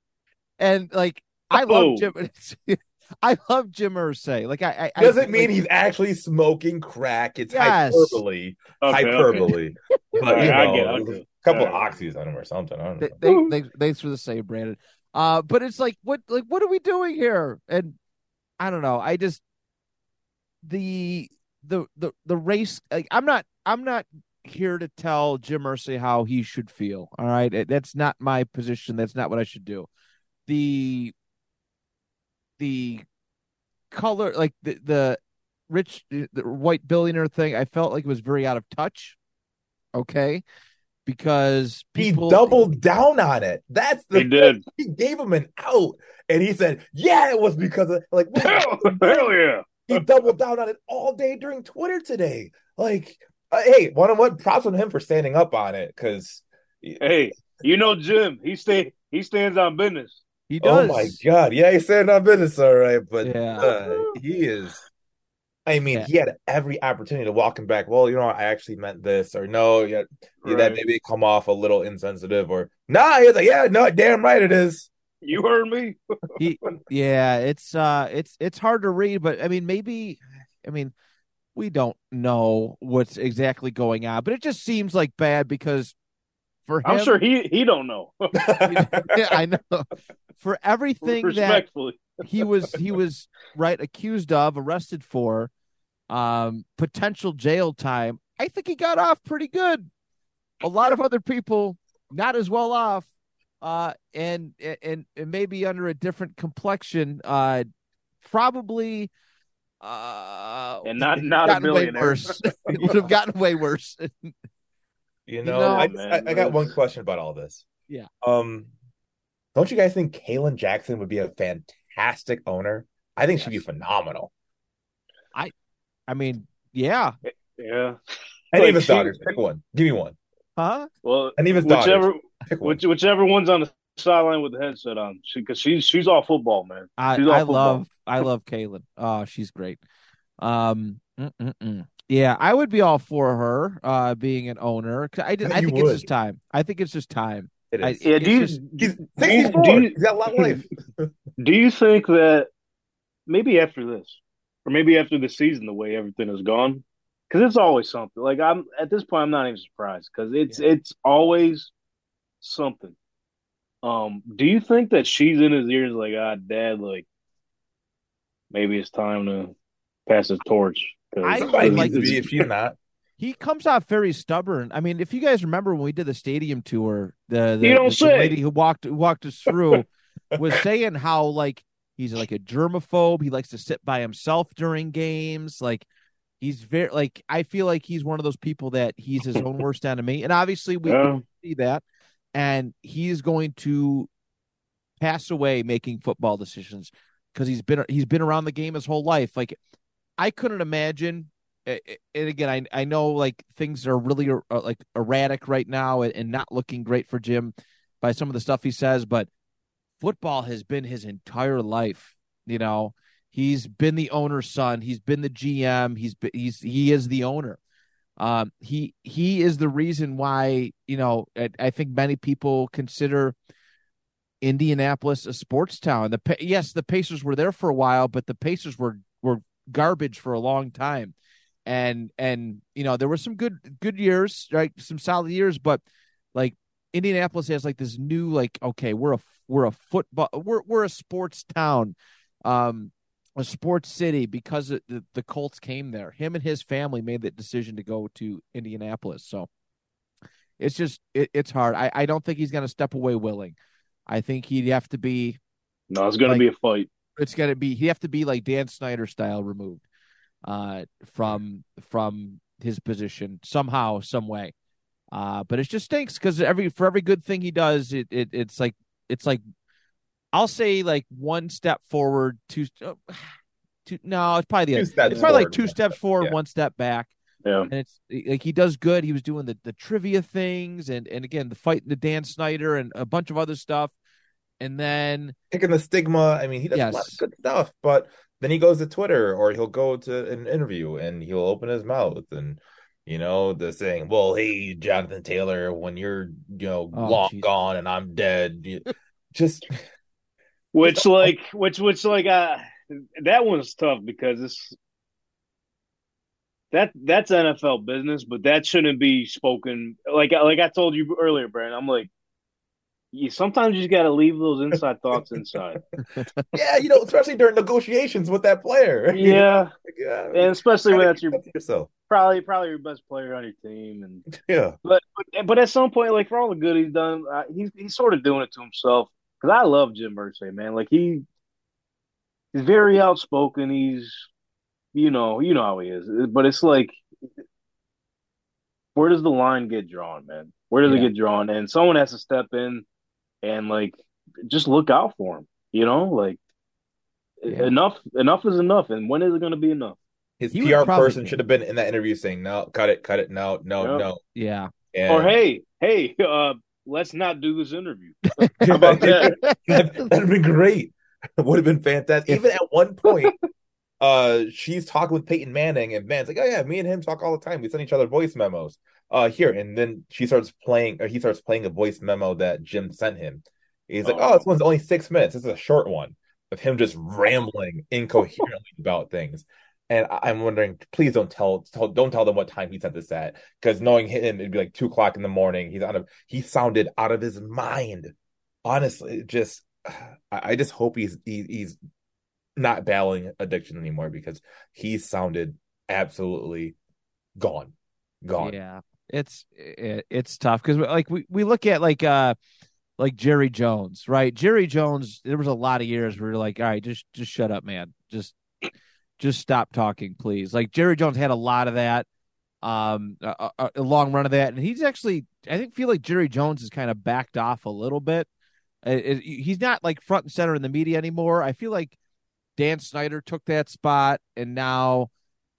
And like I Oh. love Jim. I love Jim Irsay. Like I, I Doesn't I, mean like, he's actually smoking crack. It's Yes. hyperbole. Okay, okay. hyperbole. But All right, you I know, get I get it. a couple All right. of oxys on him or something. I don't they, know. they, they thanks for the save, Brandon. Uh, but it's like, what, like, what are we doing here? And I don't know. I just the the the the race. Like, I'm not. I'm not here to tell Jim Irsay how he should feel. All right, that's not my position. That's not what I should do. The the color, like the the rich, the white billionaire thing. I felt like it was very out of touch. Okay. Because He people doubled down on it. That's the He did. He gave him an out, and he said, "Yeah, it was because of like." Hell, hell yeah. he doubled down on it all day during Twitter today. Like, uh, hey, one on one, props on him for standing up on it because. Hey, you know Jim. He stay he stands on business. He Oh my god! Yeah, he's standing on business, all right, but Yeah. uh, he is. I mean, Yeah. he had every opportunity to walk him back. Well, you know, I actually meant this, or no, yeah, yeah, that maybe come off a little insensitive, or nah. He was like, yeah, no, damn right it is. You heard me. He, yeah, it's uh, it's it's hard to read, but I mean, maybe, I mean, we don't know what's exactly going on, but it just seems like bad because for him, I'm sure he he don't know. yeah, I know for everything that he was he was right accused of, arrested for, um, potential jail time. I think he got off pretty good. A lot of other people not as well off, uh, and and and maybe under a different complexion, uh, probably uh and not not a billionaire. worse. it would have gotten way worse. You know, know, I, man, I, I got one question about all this. Yeah. Um, don't you guys think Kalen Jackson would be a fantastic owner? I think she'd be phenomenal. I I mean, yeah. Yeah. Any Like, of his she- daughters, pick one. Give me one. Huh? Well, Any of his whichever pick one. which, whichever one's on the sideline with the headset on, because she's she's all football, man. I, She's all I football. love I love Kalen. Oh, she's great. Um, mm-mm-mm. Yeah, I would be all for her uh being an owner. 'Cause I did, Yeah, I you think it's just time. I think it's just time. It I. Yeah, do you just- do you- 64. do you- He's got a lot of life. do you think that maybe after this, or maybe after the season, the way everything has gone, because it's always something. Like I'm at this point, I'm not even surprised because it's it's always something. Um, do you think that she's in his ears like, ah, dad, like maybe it's time to pass the torch? 'Cause- I Somebody like to to- be if she's not. he comes off very stubborn. I mean, if you guys remember when we did the stadium tour, the the, You don't the say. lady who walked walked us through was saying how like he's like a germaphobe. He likes to sit by himself during games. Like he's very like I feel like he's one of those people that he's his own worst enemy. And obviously we Yeah. see that. And he's going to pass away making football decisions because he's been he's been around the game his whole life. Like I couldn't imagine. And again, I I know like things are really uh, like erratic right now and, and not looking great for Jim by some of the stuff he says, but football has been his entire life. You know, he's been the owner's son. He's been the GM. He's been, he's he is the owner. Um, he he is the reason why you know I, I think many people consider Indianapolis a sports town. The yes, the Pacers were there for a while, but the Pacers were garbage for a long time. And and you know there were some good good years, right? Some solid years, but like Indianapolis has like this new like okay, we're a we're a football we're we're a sports town. Um a sports city because the, the Colts came there. Him and his family made that decision to go to Indianapolis. So it's just it, it's hard. I, I don't think he's going to step away willing. I think he'd have to be No, it's gonna Like- be a fight. It's going to be he'd have to be like Dan Snyder style removed uh from from his position somehow some way. Uh but it just stinks cuz every for every good thing he does it, it it's like it's like I'll say like one step forward, two, uh, two no, it's probably the It's probably like two one steps forward, yeah. one step back. Yeah. And it's like he does good. He was doing the, the trivia things and and again the fight the Dan Snyder and a bunch of other stuff. And then Kicking the stigma. I mean, he does a lot of good stuff, but then he goes to Twitter or he'll go to an interview and he'll open his mouth and you know the saying, "Well, hey, Jonathan Taylor, when you're you know Oh, long Jesus. gone and I'm dead, you, just Which like which which like uh that one's tough because it's that that's NFL business, but that shouldn't be spoken like like I told you earlier, Brandon. I'm like you sometimes you just gotta leave those inside thoughts inside. yeah, you know, especially during negotiations with that player. Yeah. yeah, And especially when that's your Keep that to yourself. probably probably your best player on your team and Yeah, But but, but at some point, like for all the good he's done, uh, he's he's sort of doing it to himself. Because I love Jim Irsay, man. Like he he's very outspoken. He's you know you know how he is. But it's like where does the line get drawn, man? Where does it get drawn? And someone has to step in and like just look out for him. You know, like Yeah. enough enough is enough. And when is it going to be enough? his He PR person be. should have been in that interview saying, "No, cut it, cut it, no, no, Yeah. no." yeah. And Or hey, hey, uh, let's not do this interview. How about that? that would have been great. Would have been fantastic. Even at one point, uh, she's talking with Peyton Manning, and Man's like, "Oh yeah, me and him talk all the time. We send each other voice memos." Uh, here, and then she starts playing, or he starts playing a voice memo that Jim sent him. He's like, Oh. "Oh, this one's only six minutes. This is a short one of him just rambling incoherently about things." And I- I'm wondering, please don't tell, tell don't tell them what time he sent this at, because knowing him, it'd be like two o'clock in the morning. He's out of he sounded out of his mind. Honestly, just I, I just hope he's he, he's not battling addiction anymore because he sounded absolutely gone, gone. Yeah, it's it, it's tough because like we we look at like uh like Jerry Jones, right? Jerry Jones, there was a lot of years where you're like, all right, just just shut up, man. Just just stop talking, please. Like Jerry Jones had a lot of that, um, a, a, a long run of that, and he's actually, I think, feel like Jerry Jones has kind of backed off a little bit. It, it, he's not like front and center in the media anymore. I feel like Dan Snyder took that spot, and now,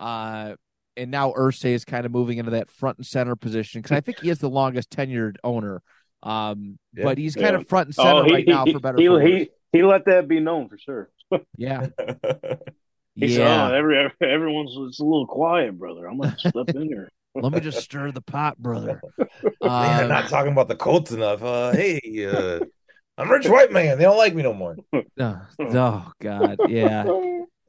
uh, and now Irsay is kind of moving into that front and center position because I think he is the longest tenured owner. Um, Yeah. but he's kind Yeah. of front and center Oh, he, right now for better. he, he, he let that be known for sure. yeah, He said, yeah. oh, every, everyone's it's a little quiet, brother. I'm gonna step in here. Let me just stir the pot, brother. Man, Um, not talking about the Colts enough. Uh, hey, uh, I'm Rich White Man. They don't like me no more. oh, oh God, yeah.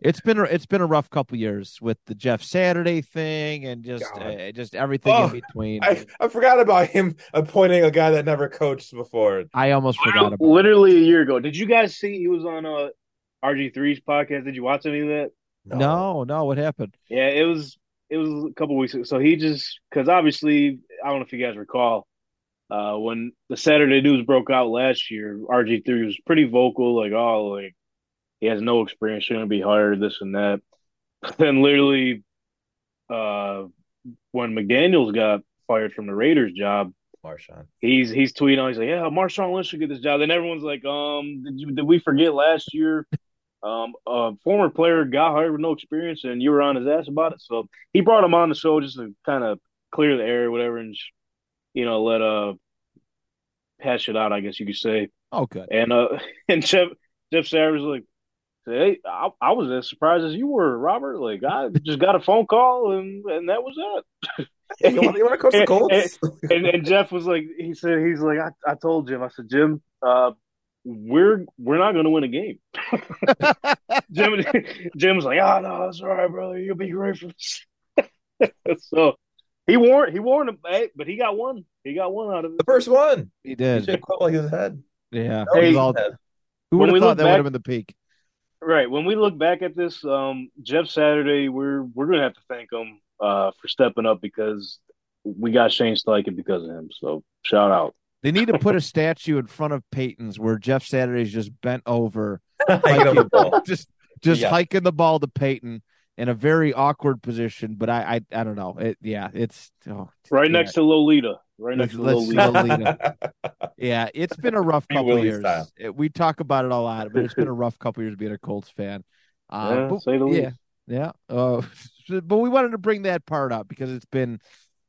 It's been a, it's been a rough couple years with the Jeff Saturday thing and just uh, just everything Oh, in between. I, I forgot about him appointing a guy that never coached before. I almost forgot about. it. Literally a year ago. Did you guys see he was on uh RG3's podcast? Did you watch any of that? No, no, what happened? Yeah, it was it was a couple weeks ago. So he just because obviously I don't know if you guys recall uh, when the Saturday news broke out last year, RG three was pretty vocal, like oh like he has no experience, shouldn't be hired, this and that. But then literally, uh, when McDaniels got fired from the Raiders job, Marshawn. he's he's tweeting he's like, yeah, Marshawn Lynch should get this job. Then everyone's like, um, did you did we forget last year? Um, a former player got hired with no experience, and you were on his ass about it. So he brought him on the show just to kind of clear the air, or whatever, and you know let uh hash it out, I guess you could say. Oh, good. And uh, and Jeff Jeff was like, "Hey, I, I was as surprised as you were, Robert. Like I just got a phone call, and and that was it." Hey, you want, you want to coach the Colts? and, and Jeff was like, he said, he's like, I, I told Jim, I said, Jim, uh, we're we're not going to win a game. Jim Jim was like, oh no, that's all right, brother. You'll be great for this. so he warned he warned him, hey, but he got one. He got one out of the first one. He He did. should have quit while he was ahead. Yeah. No, It was all- who would have thought look that would have been the peak? Right. When we look back at this, um, Jeff Saturday, we're we're gonna have to thank him uh, for stepping up because we got Shane Steichen because of him. So shout out. They need to put a statue in front of Peyton's where Jeff Saturday's just bent over, Hanging on the ball. just just Yeah. hiking the ball to Peyton in a very awkward position. But I I, I don't know. It yeah, it's oh, Right yeah. next to Lolita. Right next to Lolita. Lolita. Yeah, it's been a rough couple Willy years. style. It- we talk about it a lot, but it's been a rough couple years being a Colts fan. Uh, Yeah, but- say the yeah, least. yeah. Uh, but we wanted to bring that part up because it's been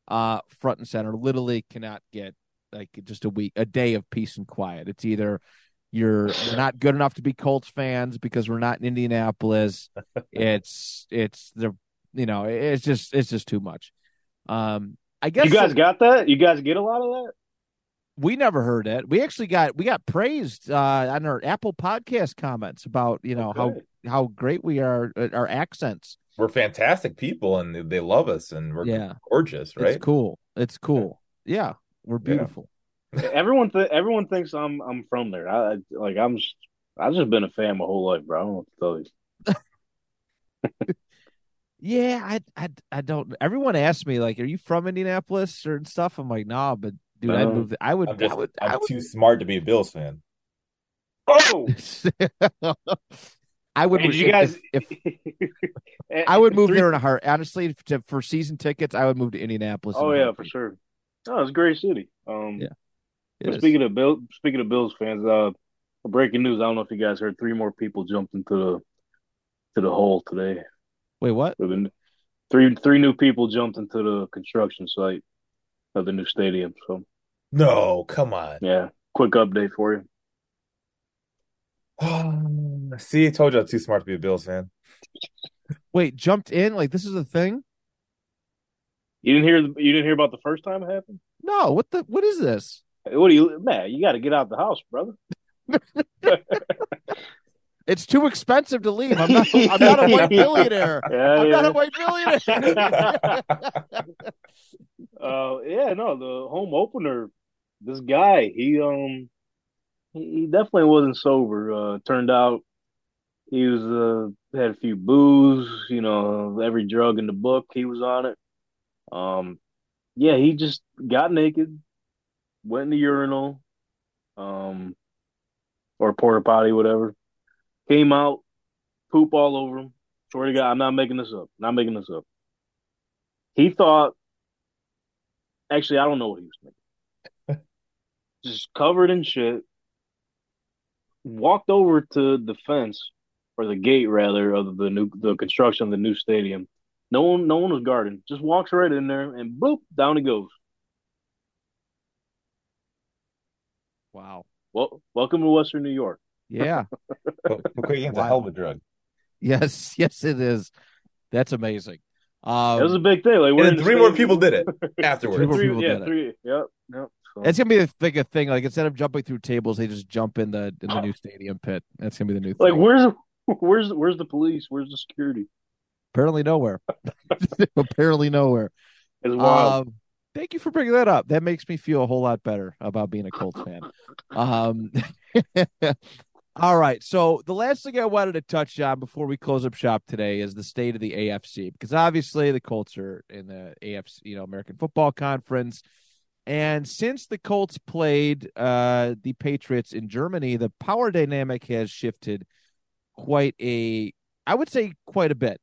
uh, front and center. Literally cannot get like just a week, a day of peace and quiet. It's either you're we're not good enough to be Colts fans because we're not in Indianapolis. it's it's the you know it's just it's just too much. Um, I guess You guys got that? You guys get a lot of that? we never heard it. We actually got we got praised uh, on our Apple Podcast comments about you know Okay. how how great we are at our accents. We're fantastic people and they- they love us and we're Yeah. gorgeous, right? It's cool. It's cool. Yeah, we're Yeah. beautiful. everyone th- everyone thinks I'm I'm from there. I I- like I'm just, I've just been a fan my whole life, bro. I don't know what to tell you. Yeah, I I I don't. Everyone asks me like, "Are you from Indianapolis or stuff?" I'm like, "Nah, but dude, I'd move. I would. I'm just I would. I'm I would too smart to be a Bills fan. Oh, I would. Hey, did you if- guys? if, if I would move Three- there in a heart. Honestly, to, for season tickets, I would move to Indianapolis. Oh a yeah, for sure. Oh, it's a great city. Um, Yeah. But is. speaking of Bill, speaking of Bills fans, uh, breaking news. I don't know if you guys heard. Three more people jumped into the to the hole today. Wait, what? Or the- Three three new people jumped into the construction site of the new stadium. So No, come on. yeah, quick update for you. See, I told you I'm too smart to be a Bills fan. Wait, jumped in? Like this is a thing? You didn't hear you didn't hear about the first time it happened. No. What the? What is this? What do you, man? You got to get out the house, brother. It's too expensive to leave. I'm not. I'm not a white billionaire. Yeah, I'm yeah. not a white billionaire. uh, yeah, no, the home opener. This guy, he um, he, he definitely wasn't sober. Uh, turned out he was uh had a few booze. You know, every drug in the book, he was on it. Um, yeah, he just got naked, went in the urinal, um, or porta potty, whatever. Came out, poop all over him. Swear to God, I'm not making this up. Not making this up. He thought, actually, I don't know what he was thinking. Just covered in shit. Walked over to the fence or the gate rather of the new the construction of the new stadium. No one, no one was guarding. Just walks right in there and boop, down he goes. Wow. Well, welcome to Western New York. Yeah. Cocaine's a hell of a drug. yes. Yes, it is. That's amazing. Um, It was a big thing. Like And in then the three more people did it Three afterwards. more Three, people yeah, did it. Yep, yep. So, It's gonna be a big a thing. Like instead of jumping through tables, they just jump in the in the new stadium pit. That's gonna be the new like, thing. where's where's where's the police? Where's the security? Apparently nowhere. Apparently nowhere. It's wild. Um, thank you for bringing that up. That makes me feel a whole lot better about being a Colts fan. Um, all right. So the last thing I wanted to touch on before we close up shop today is the state of the AFC because obviously the Colts are in the AFC, you know, American Football Conference. And since the Colts played uh, the Patriots in Germany, the power dynamic has shifted quite a, I would say, quite a bit.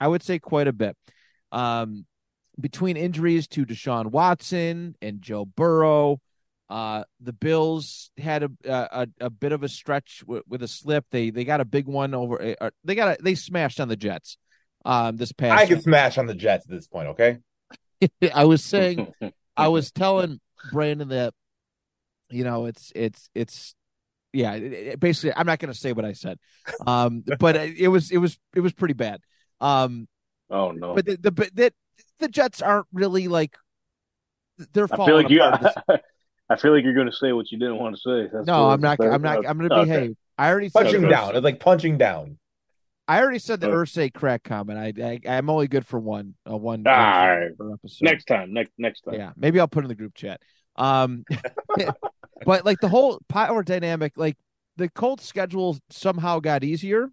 I would say quite a bit. Um, between injuries to Deshaun Watson and Joe Burrow, uh, the Bills had a a, a bit of a stretch w- with a slip. They they got a big one over. Uh, they got a, they smashed on the Jets. Um, this past. I can smash on the Jets at this point, okay? I was saying I was telling Brandon that, you know, it's it's it's yeah. it- it- basically, I'm not going to say what I said, um, but it was it was it was pretty bad. Um, oh no! but the the but that the Jets aren't really like they're falling. I falling feel like you. apart. This- I feel like you're going to say what you didn't want to say. That's no, what- I'm not. I'm not. I'm going to okay. behave. I already said Punching the down. It's like punching down. I already said the Uh, Irsay crack comment. I, I I'm only good for one. Uh, one. All one right. per episode. Next time, next next time. Yeah, maybe I'll put it in the group chat. Um, but like the whole power dynamic, like the Colts schedule somehow got easier.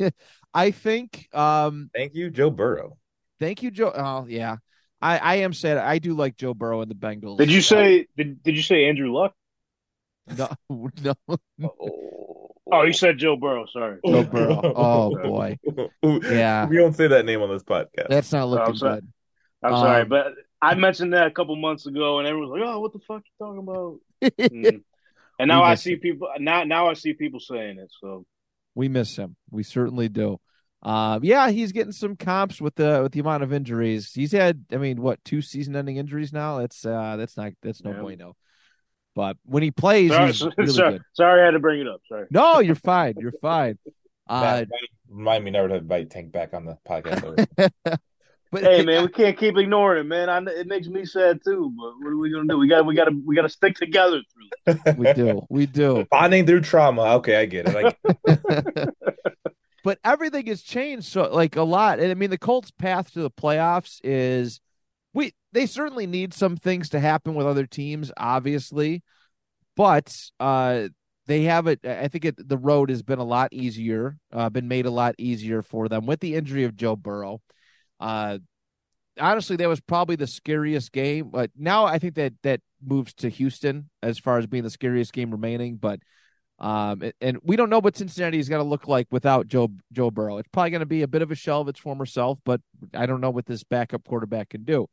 I think. Um, Thank you, Joe Burrow. thank you, Joe. Oh yeah, I I am sad. I do like Joe Burrow and the Bengals. Did you say? Did, did you say Andrew Luck? no? No, Oh, you said Joe Burrow. Sorry. Joe Burrow. Oh boy, yeah, We don't say that name on this podcast. that's not looking sorry. good. I'm sorry, Um, but I mentioned that a couple months ago, and everyone's like, "Oh, what the fuck you talking about?" Mm. And now I see it. people now now I see people saying it. So we miss him. We certainly do. Um, yeah, he's getting some comps with the with the amount of injuries he's had. I mean, what two season-ending injuries now? That's uh, that's not that's no Yeah. bueno. But when he plays, sorry, he's really sorry, good. sorry, I had to bring it up. Sorry. No, you're fine. You're fine. Uh, remind me never to invite Tank back on the podcast. but Hey man, we can't keep ignoring it, man. I, it makes me sad too. But what are we gonna do? We got we got to we got to stick together through. we do, we do. Bonding through trauma. Okay, I get it. I get it. But everything has changed so like a lot. And I mean the Colts path to the playoffs is we they certainly need some things to happen with other teams, obviously. But uh they have it I think it the road has been a lot easier, uh been made a lot easier for them with the injury of Joe Burrow. Uh honestly that was probably the scariest game, but now I think that that moves to Houston as far as being the scariest game remaining, but um, and, we don't know what Cincinnati is going to look like without Joe Joe Burrow. It's probably going to be a bit of a shell of its former self, but I don't know what this backup quarterback can do.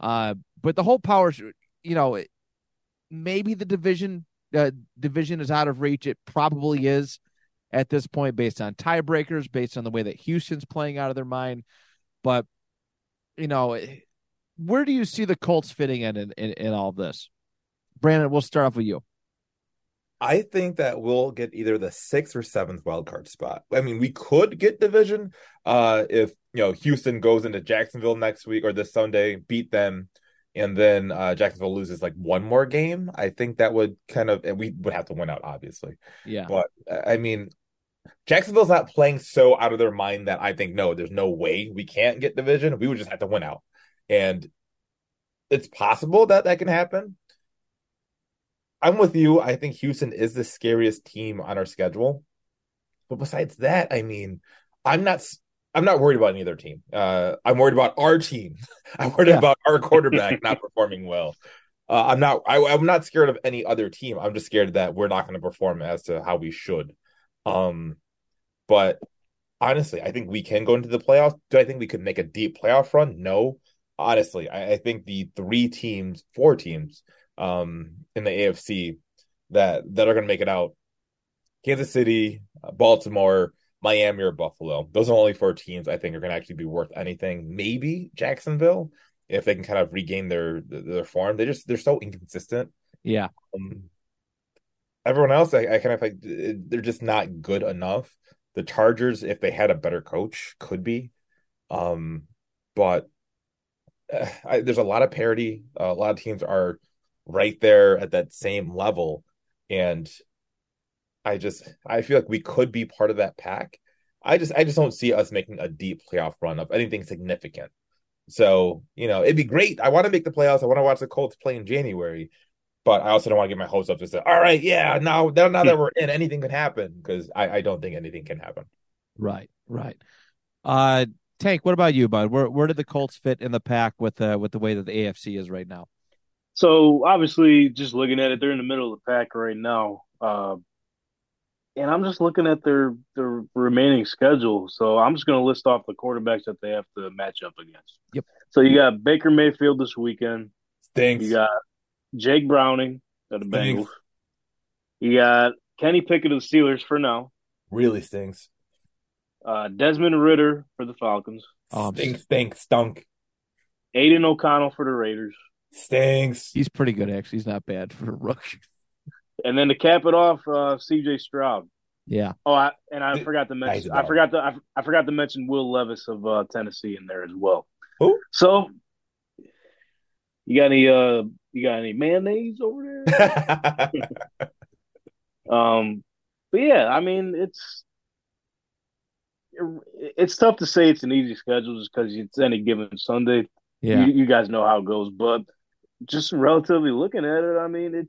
Uh, but the whole power, you know, maybe the division uh, division is out of reach. It probably is at this point, based on tiebreakers, based on the way that Houston's playing out of their mind. But you know, where do you see the Colts fitting in in, in, in all this? Brandon, we'll start off with you. I think that we'll get either the sixth or seventh wild card spot. I mean, we could get division uh, if you know Houston goes into Jacksonville next week or this Sunday, beat them, and then uh, Jacksonville loses like one more game. I think that would kind of we would have to win out, obviously. Yeah. But I mean, Jacksonville's not playing so out of their mind that I think no, there's no way we can't get division. We would just have to win out, and it's possible that that can happen. I'm with you. I think Houston is the scariest team on our schedule. But besides that, I mean, I'm not I'm not worried about any other team. Uh, I'm worried about our team. I'm worried Yeah. about our quarterback not performing well. Uh, I'm not. I, am not scared of any other team. I'm just scared that we're not going to perform as to how we should. Um, but honestly, I think we can go into the playoffs. Do I think we could make a deep playoff run? No. Honestly, I, I think the three teams, four teams, um, in the AFC that that are going to make it out: Kansas City, Baltimore, Miami, or Buffalo. Those are only four teams I think are going to actually be worth anything. Maybe Jacksonville if they can kind of regain their their form. They just they're so inconsistent. Yeah. Um, everyone else, I, I kind of like they're just not good enough. The Chargers, if they had a better coach, could be. Um, but uh, I, there's a lot of parity. Uh, a lot of teams are right there at that same level, and I just I feel like we could be part of that pack. I just I just don't see us making a deep playoff run of anything significant. So, you know, it'd be great. I want to make the playoffs. I want to watch the Colts play in January, but I also don't want to get my hopes up to say, all right, yeah, now, now, now that we're in, anything can happen because I, I don't think anything can happen. Right, right. Uh, Tank, what about you, bud? Where where did the Colts fit in the pack with uh, with the way that the AFC is right now? So obviously, just looking at it, they're in the middle of the pack right now. Uh, and I'm just looking at their their remaining schedule. So I'm just going to list off the quarterbacks that they have to match up against. Yep. So you got Baker Mayfield this weekend. Stinks. You got Jake Browning of the Bengals. You got Kenny Pickett of the Steelers for now. Really stinks. Uh, Desmond Ridder for the Falcons. Oh, stink, stink, stunk. Aidan O'Connell for the Raiders. Stinks. He's pretty good, actually. He's not bad for a rookie. And then to cap it off, uh, C.J. Stroud. Yeah. Oh, I, and I forgot to mention. I forgot to. I, I, forgot to mention Will Levis of uh, Tennessee in there as well. Who? So, you got any? Uh, you got any mayonnaise over there? um, but yeah, I mean, it's it's tough to say it's an easy schedule just because it's any given Sunday. Yeah, you, you guys know how it goes, but just relatively looking at it, I mean, it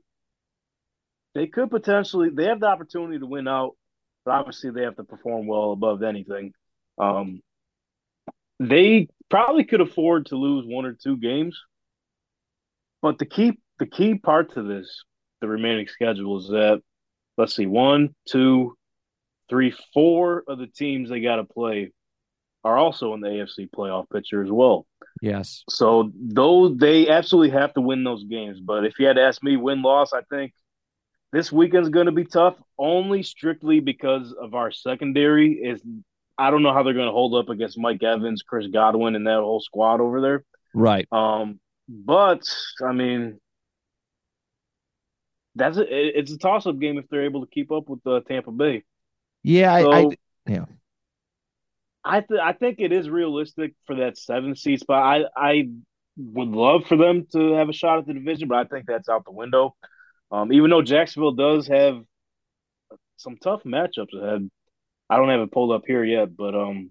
they could potentially they have the opportunity to win out, but obviously they have to perform well above anything. Um, they probably could afford to lose one or two games, but the key the key part to this, the remaining schedule is that let's see, one, two, three, four of the teams they got to play are also in the AFC playoff picture as well. Yes. So though they absolutely have to win those games, but if you had to ask me win loss, I think this weekend's going to be tough, only strictly because of our secondary. Is I don't know how they're going to hold up against Mike Evans, Chris Godwin, and that whole squad over there. Right. Um, but I mean, that's a, it's a toss up game if they're able to keep up with the Tampa Bay. Yeah, so, I, I, yeah. I th- I think it is realistic for that seven seat spot. I I would love for them to have a shot at the division, but I think that's out the window. Um, even though Jacksonville does have some tough matchups ahead, I don't have it pulled up here yet, but um,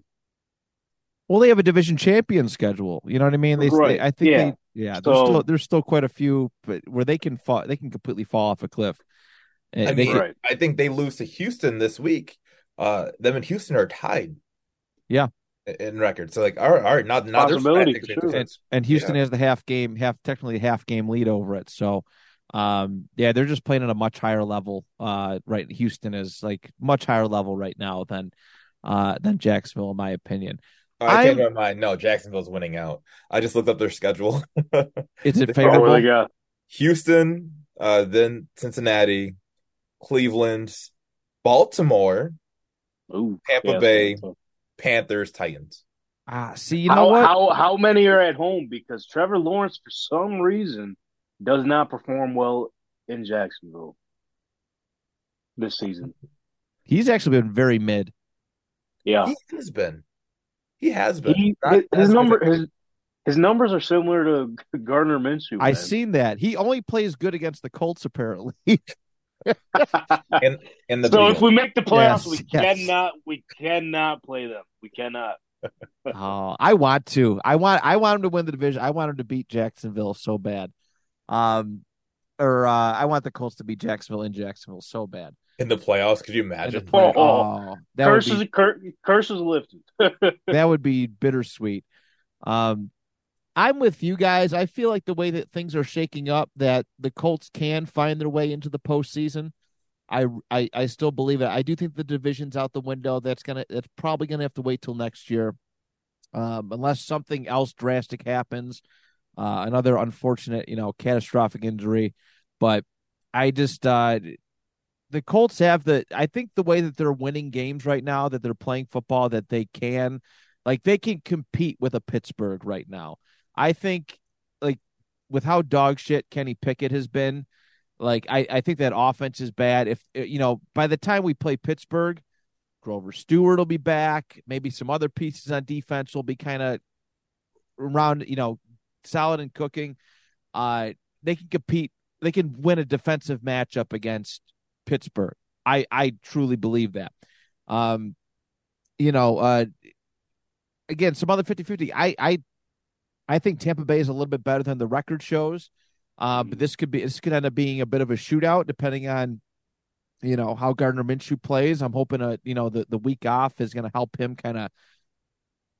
well, they have a division champion schedule. You know what I mean? They, right. they I think yeah. they, yeah. So, there's still there's still quite a few, but where they can fall, they can completely fall off a cliff. I mean, can, right. I think they lose to Houston this week. Uh, them and Houston are tied. Yeah, in record. So like, all right, all right, now now there's sure. and, and, Houston yeah. has the half game, half technically half game lead over it. So um, yeah, they're just playing at a much higher level. Uh, right, Houston is like much higher level right now than uh than Jacksonville, in my opinion. Oh, I changed my mind. No, Jacksonville's winning out. I just looked up their schedule. it's it favorable? Oh, yeah. Houston, uh, then Cincinnati, Cleveland, Baltimore, Ooh, Tampa yeah, Bay, Panthers, Titans. Ah, see, you know how, what? How how many are at home? Because Trevor Lawrence, for some reason, does not perform well in Jacksonville this season. He's actually been very mid. Yeah, he has been. He has been. He, his, his number his his numbers are similar to Gardner Minshew. I seen that. He only plays good against the Colts, apparently. and, and the so if we make the playoffs, yes, we yes. cannot we cannot play them. We cannot. oh, I want to. I want. I want him to win the division. I want him to beat Jacksonville so bad. Um, or uh, I want the Colts to beat Jacksonville in Jacksonville so bad in the playoffs. Could you imagine? Play- oh, oh, that curses, be, cur- curses lifted. that would be bittersweet. Um, I'm with you guys. I feel like the way that things are shaking up, that the Colts can find their way into the postseason. I, I, I still believe it. I do think the division's out the window. That's gonna that's probably gonna have to wait till next year, um, unless something else drastic happens, uh, another unfortunate, you know, catastrophic injury. But I just uh, the Colts have the. I think the way that they're winning games right now, that they're playing football, that they can, like they can compete with a Pittsburgh right now. I think, like with how dog shit Kenny Pickett has been like I, I think that offense is bad. If uh, you know, by the time we play Pittsburgh, Grover Stewart will be back. Maybe some other pieces on defense will be kind of around, you know, solid and cooking. Uh, they can compete. They can win a defensive matchup against Pittsburgh. I I truly believe that. Um, you know, uh, again, some other 50-50. I I I think Tampa Bay is a little bit better than the record shows. Uh, but this could be this could end up being a bit of a shootout depending on you know how Gardner Minshew plays. I'm hoping a you know the the week off is going to help him kind of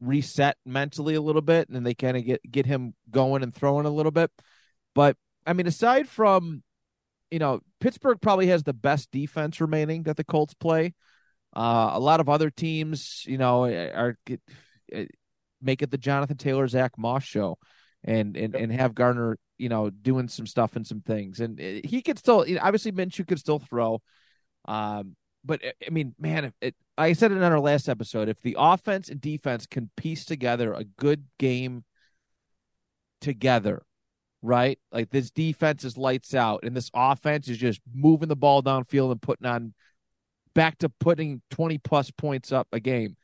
reset mentally a little bit, and they kind of get get him going and throwing a little bit. But I mean, aside from you know Pittsburgh probably has the best defense remaining that the Colts play. Uh, a lot of other teams, you know, are make it the Jonathan Taylor Zack Moss show, and and and have Gardner you know, doing some stuff and some things. And eh, he could still, you know, obviously, Minshew could still throw. Um, but eh, I mean, man, it, I said it in our last episode. If the offense and defense can piece together a good game together, right? Like this defense is lights out, and this offense is just moving the ball downfield and putting on back to putting twenty plus points up a game.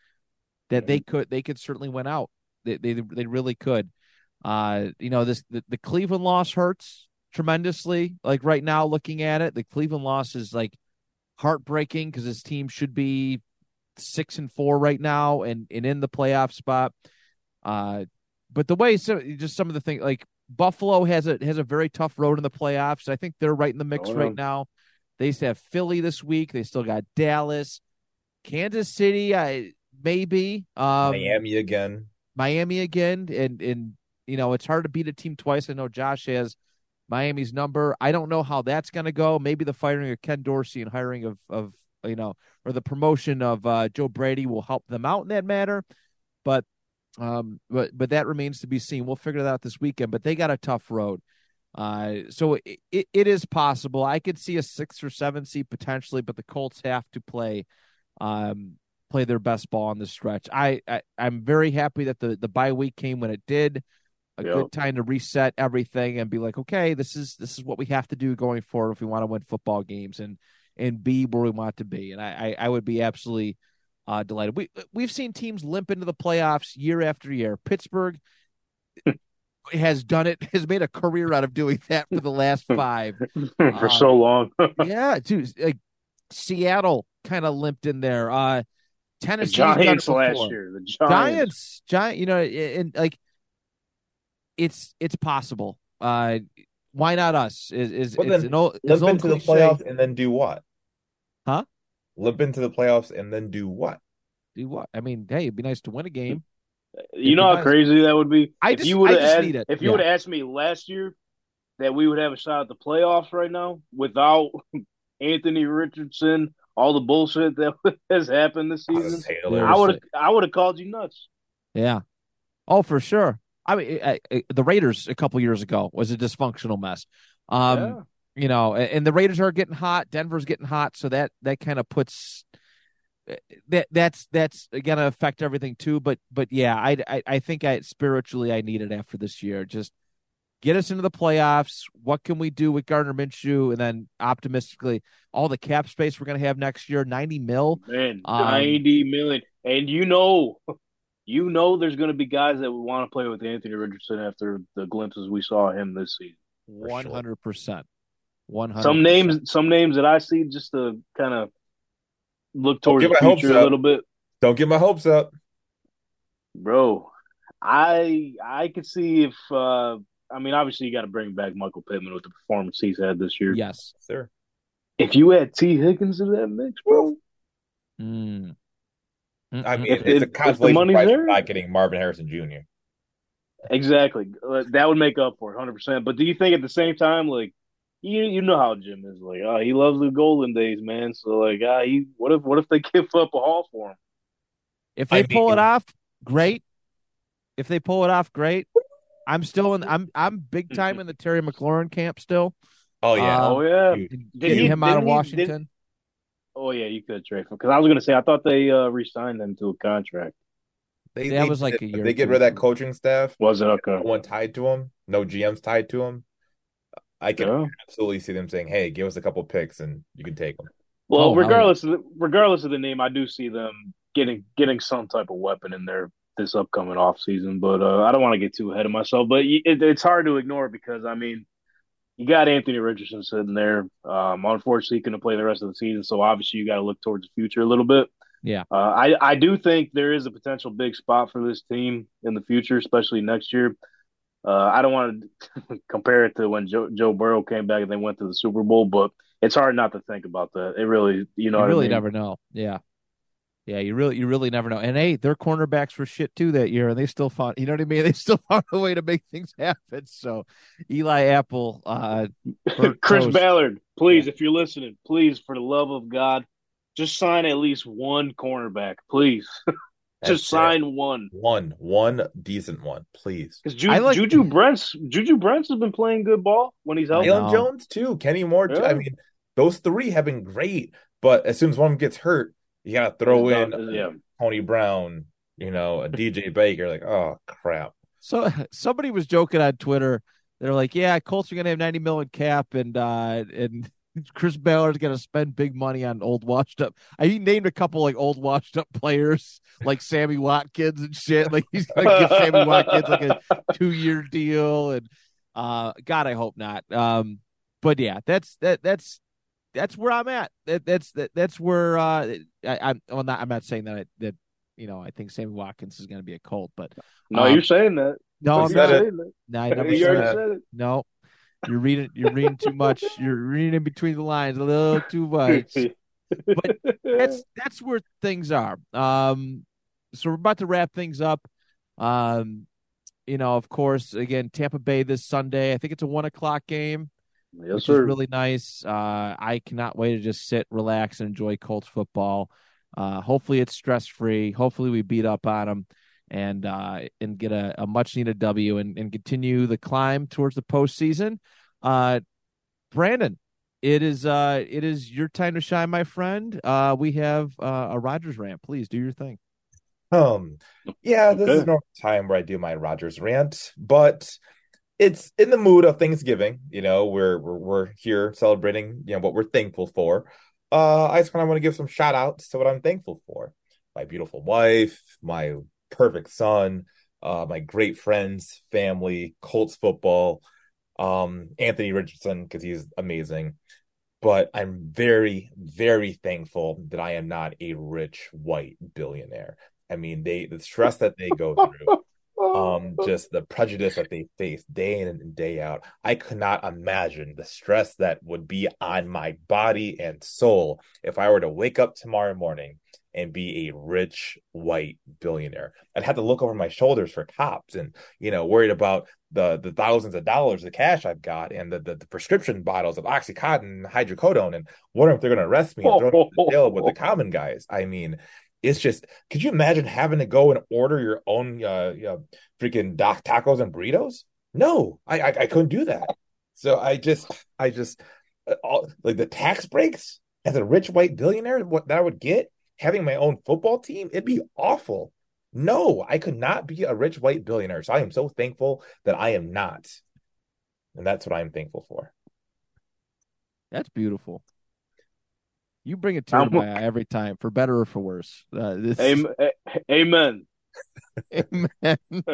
That they could, they could certainly win out. They they, they really could. Uh, you know, this the, the Cleveland loss hurts tremendously. Like right now, looking at it, the Cleveland loss is like heartbreaking because this team should be six and four right now and, and in the playoff spot. Uh, but the way so just some of the things like Buffalo has a has a very tough road in the playoffs. I think they're right in the mix oh, right now. They have Philly this week. They still got Dallas, Kansas City. I maybe um, Miami again. Miami again, and and you know, it's hard to beat a team twice. I know Josh has Miami's number. I don't know how that's going to go. Maybe the firing of Ken Dorsey and hiring of of you know, or the promotion of uh, Joe Brady will help them out in that matter. But um, but but that remains to be seen. We'll figure that out this weekend. But they got a tough road. Uh, so it, it, it is possible. I could see a six or seven seed potentially, but the Colts have to play um play their best ball on the stretch. I, I I'm very happy that the the bye week came when it did a yep. good time to reset everything and be like, okay, this is this is what we have to do going forward if we want to win football games and and be where we want to be. And I I, I would be absolutely uh, delighted. We we've seen teams limp into the playoffs year after year. Pittsburgh has done it has made a career out of doing that for the last five for um, so long. yeah, dude, like Seattle kind of limped in there. Uh Tennessee the Giants last year. The Giants. Giants, Giant, you know, and like it's it's possible. Uh, why not us? Is is well, then, old, limp into the playoffs and then do what? Huh? Limp into the playoffs and then do what? Do what? I mean, hey, it'd be nice to win a game. You know how nice. crazy that would be. I if just, you would have asked, if you yeah. would have asked me last year that we would have a shot at the playoffs right now without Anthony Richardson, all the bullshit that has happened this season, I would have I would have called you nuts. Yeah. Oh, for sure. I mean, I, I, the Raiders a couple years ago was a dysfunctional mess. Um, yeah. You know, and the Raiders are getting hot. Denver's getting hot, so that that kind of puts eh, that that's that's going to affect everything too. But but yeah, I, I I think I spiritually I need it after this year. Just get us into the playoffs. What can we do with Gardner Minshew? And then optimistically, all the cap space we're going to have next year, ninety mil, man, um, ninety million. And you know, you know there's going to be guys that would want to play with Anthony Richardson after the glimpses we saw him this season. One hundred percent. One hundred. Some names, some names that I see just to kind of look towards the future a little bit. Don't get my hopes up, bro. I I could see if uh I mean obviously you got to bring back Michael Pittman with the performance he's had this year. Yes, sir. If you add Tee Higgins to that mix, bro. Mm. I mean, if, it's a consolation prize for not getting Marvin Harrison Jr. Exactly. That would make up for it, hundred percent. But do you think at the same time, like you you know how Jim is, like, oh, he loves the golden days, man. So like, ah, he what if what if they give up a haul for him? If they I pull it off, great. If they pull it off, great. I'm still in. I'm I'm big time in the Terry McLaurin camp still. Oh yeah. Um, oh yeah. Dude, Did Getting he- him out of didn't he- Washington. Oh yeah, you could trade him because I was gonna say I thought they uh, re-signed them to a contract. They, That they was like did- a year They get rid of that coaching staff. Was it okay? No one tied to him. No GMs tied to him. I can Yeah. absolutely see them saying, "Hey, give us a couple picks and you can take them." Well, Oh, hell yeah. regardless of the, regardless of the name, I do see them getting getting some type of weapon in there this upcoming off season. But uh, I don't want to get too ahead of myself. But it, it's hard to ignore because I mean, you got Anthony Richardson sitting there. Um, unfortunately, he couldn't play the rest of the season, so obviously you got to look towards the future a little bit. Yeah. Uh, I I do think there is a potential big spot for this team in the future, especially next year. Uh, I don't want to compare it to when Joe, Joe Burrow came back and they went to the Super Bowl, but it's hard not to think about that. It really, you know, you really I mean? never know. Yeah. Yeah, you really you really never know. And hey, their cornerbacks were shit too that year, and they still found you know what I mean? They still found a way to make things happen. So Eli Apple, uh Chris toast. Ballard, please, if you're listening, please, for the love of God, just sign at least one cornerback, please. That's just sign one. One, one decent one, please. Because Ju- like- Juju Brents, Juju Brents has been playing good ball when he's healthy. know. Jaylon Jones too, Kenny Moore. Too. Yeah. I mean, those three have been great, but as soon as one gets hurt, you gotta throw It's in done, yeah. Tony Brown, you know, a DJ Baker. Like, oh crap. So somebody was joking on Twitter. They're like, "Yeah, Colts are going to have ninety million cap, and uh, and Chris Ballard's going to spend big money on old washed up." I he named a couple like old washed up players, like Sammy Watkins and shit. Like he's going to give Sammy Watkins like a two year deal, and uh, God, I hope not. Um, but yeah, that's that that's that's where I'm at. That that's that, that's where uh, I, I'm. Well, not I'm not saying that I, that you know I think Sammy Watkins is going to be a Colt, but No, Um, you're saying that. no, I'm not. Saying that. No, I never you said, said it. No, you're reading. You're reading too much. You're reading in between the lines a little too much. But That's that's where things are. Um, so we're about to wrap things up. Um, you know, of course, again, Tampa Bay this Sunday. I think it's a one o'clock game, yes, which sir. is really nice. Uh, I cannot wait to just sit, relax, and enjoy Colts football. Uh, hopefully, it's stress free. Hopefully, we beat up on them and uh, and get a, a much needed W and, and continue the climb towards the postseason. Uh, Brandon, it is uh, it is your time to shine, my friend. Uh, we have uh, a Rodgers rant. Please do your thing. Um, yeah, this is Okay. no time where I do my Rodgers rant, but it's in the mood of Thanksgiving. You know, we're we're, we're here celebrating, you know, what we're thankful for. Uh, I just kind of want to give some shout outs to what I'm thankful for. My beautiful wife, my perfect son, uh, my great friends, family, Colts football, um, Anthony Richardson because he's amazing. But I'm very, very thankful that I am not a rich white billionaire. I mean, they the stress that they go through, um, just the prejudice that they face day in and day out. I could not imagine the stress that would be on my body and soul if I were to wake up tomorrow morning and be a rich white billionaire. I'd have to look over my shoulders for cops and, you know, worried about the the thousands of dollars of cash I've got and the, the, the prescription bottles of Oxycontin hydrocodone and wondering if they're going to arrest me and throw me in jail with the common guys. I mean, it's just, could you imagine having to go and order your own uh, you know, freaking doc tacos and burritos? No, I, I I couldn't do that. So I just I just uh, all, like the tax breaks as a rich white billionaire, what that I would get having my own football team, it'd be awful. No, I could not be a rich white billionaire. So I am so thankful that I am not. And that's what I'm thankful for. That's beautiful. You bring a tear to my eye every time, for better or for worse. Uh, this, Amen. Amen. Amen.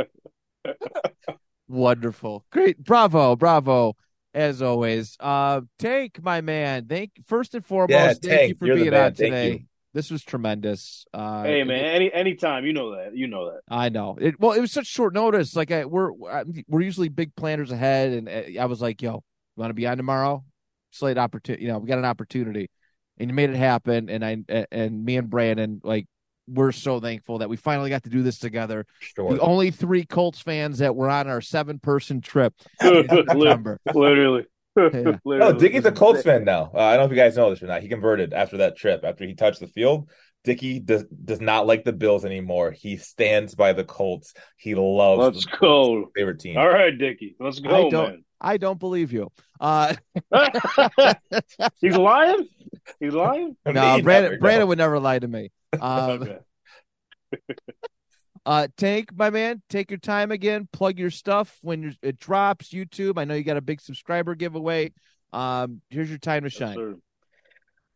Wonderful. Great. Bravo. Bravo. As always. Uh Tank, my man. Thank first and foremost, Yeah, thank you Tank, for you're being man. on today. This was tremendous. Uh Hey man, any anytime you know that, you know that. I know. It well, it was such short notice. Like I, we're we're usually big planners ahead, and uh, I was like, "Yo, you want to be on tomorrow? Slate opportunity. You know, we got an opportunity, and you made it happen." And I and me and Brandon like we're so thankful that we finally got to do this together. Sure. The only three Colts fans that were on our seven person trip. in September. Literally. Yeah. Literally. Oh, Dickie's a Colts fan now. Uh, I don't know if you guys know this or not. He converted after that trip. After he touched the field, Dickie does does not like the Bills anymore. He stands by the Colts. He loves. Let's the Colts. go. His Favorite team. All right, Dickie. Let's go, I don't- I don't believe you. Uh. He's lying? He's lying? No, never, Brandon. Brandon would never lie to me. Um, Okay. Uh, Tank, my man, take your time again. Plug your stuff when you're, it drops. YouTube. I know you got a big subscriber giveaway. Um, here's your time to shine. sir.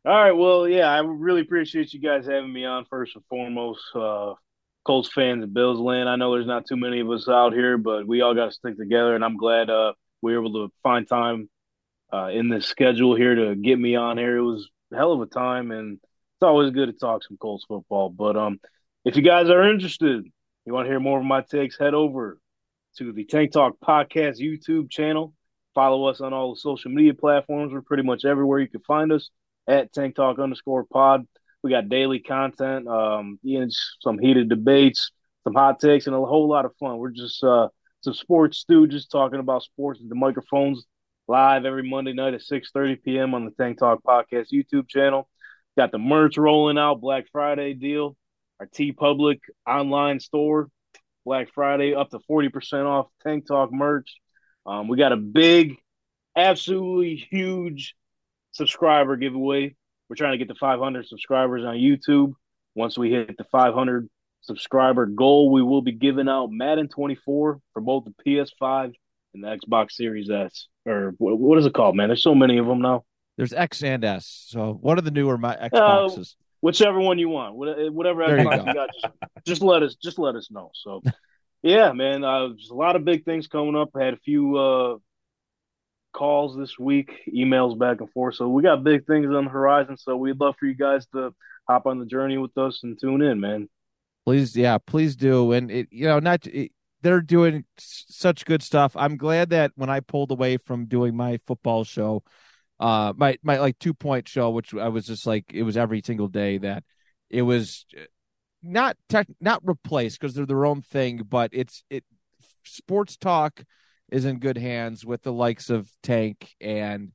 All right. Well, yeah, I really appreciate you guys having me on first and foremost. Uh, Colts fans and Bills land. I know there's not too many of us out here, but we all got to stick together, and I'm glad uh, we were able to find time uh, in this schedule here to get me on here. It was hell of a time, and it's always good to talk some Colts football. But um, if you guys are interested, you want to hear more of my takes, head over to the Tank Talk Podcast YouTube channel. Follow us on all the social media platforms. We're pretty much everywhere you can find us at Tank Talk underscore pod. We got daily content, um, some heated debates, some hot takes, and a whole lot of fun. We're just uh, some sports stooges talking about sports with the microphones live every Monday night at 6.30 p.m. on the Tank Talk Podcast YouTube channel. Got the merch rolling out, Black Friday deal, our TeePublic online store, Black Friday up to 40% off Tank Talk merch. Um, we got a big, absolutely huge subscriber giveaway. We're trying to get to 500 subscribers on YouTube. Once we hit the 500 subscriber goal, we will be giving out Madden 24 for both the PS5 and the Xbox Series S. Or what, what is it called, man? There's so many of them now. There's X and S. So what are the newer my Xboxes? Whichever one you want, whatever There you Xbox go. you got, just, just let us just let us know. So, yeah, man, uh, there's a lot of big things coming up. I had a few uh, calls this week, emails back and forth. So we got big things on the horizon. So we'd love for you guys to hop on the journey with us and tune in, man. please, yeah, please do. And it, you know, not it, they're doing such good stuff. I'm glad that when I pulled away from doing my football show, uh, my my like two point show, which I was just like it was every single day that it was uh, not tech, not replaced because they're their own thing, but it's it sports talk is in good hands with the likes of Tank and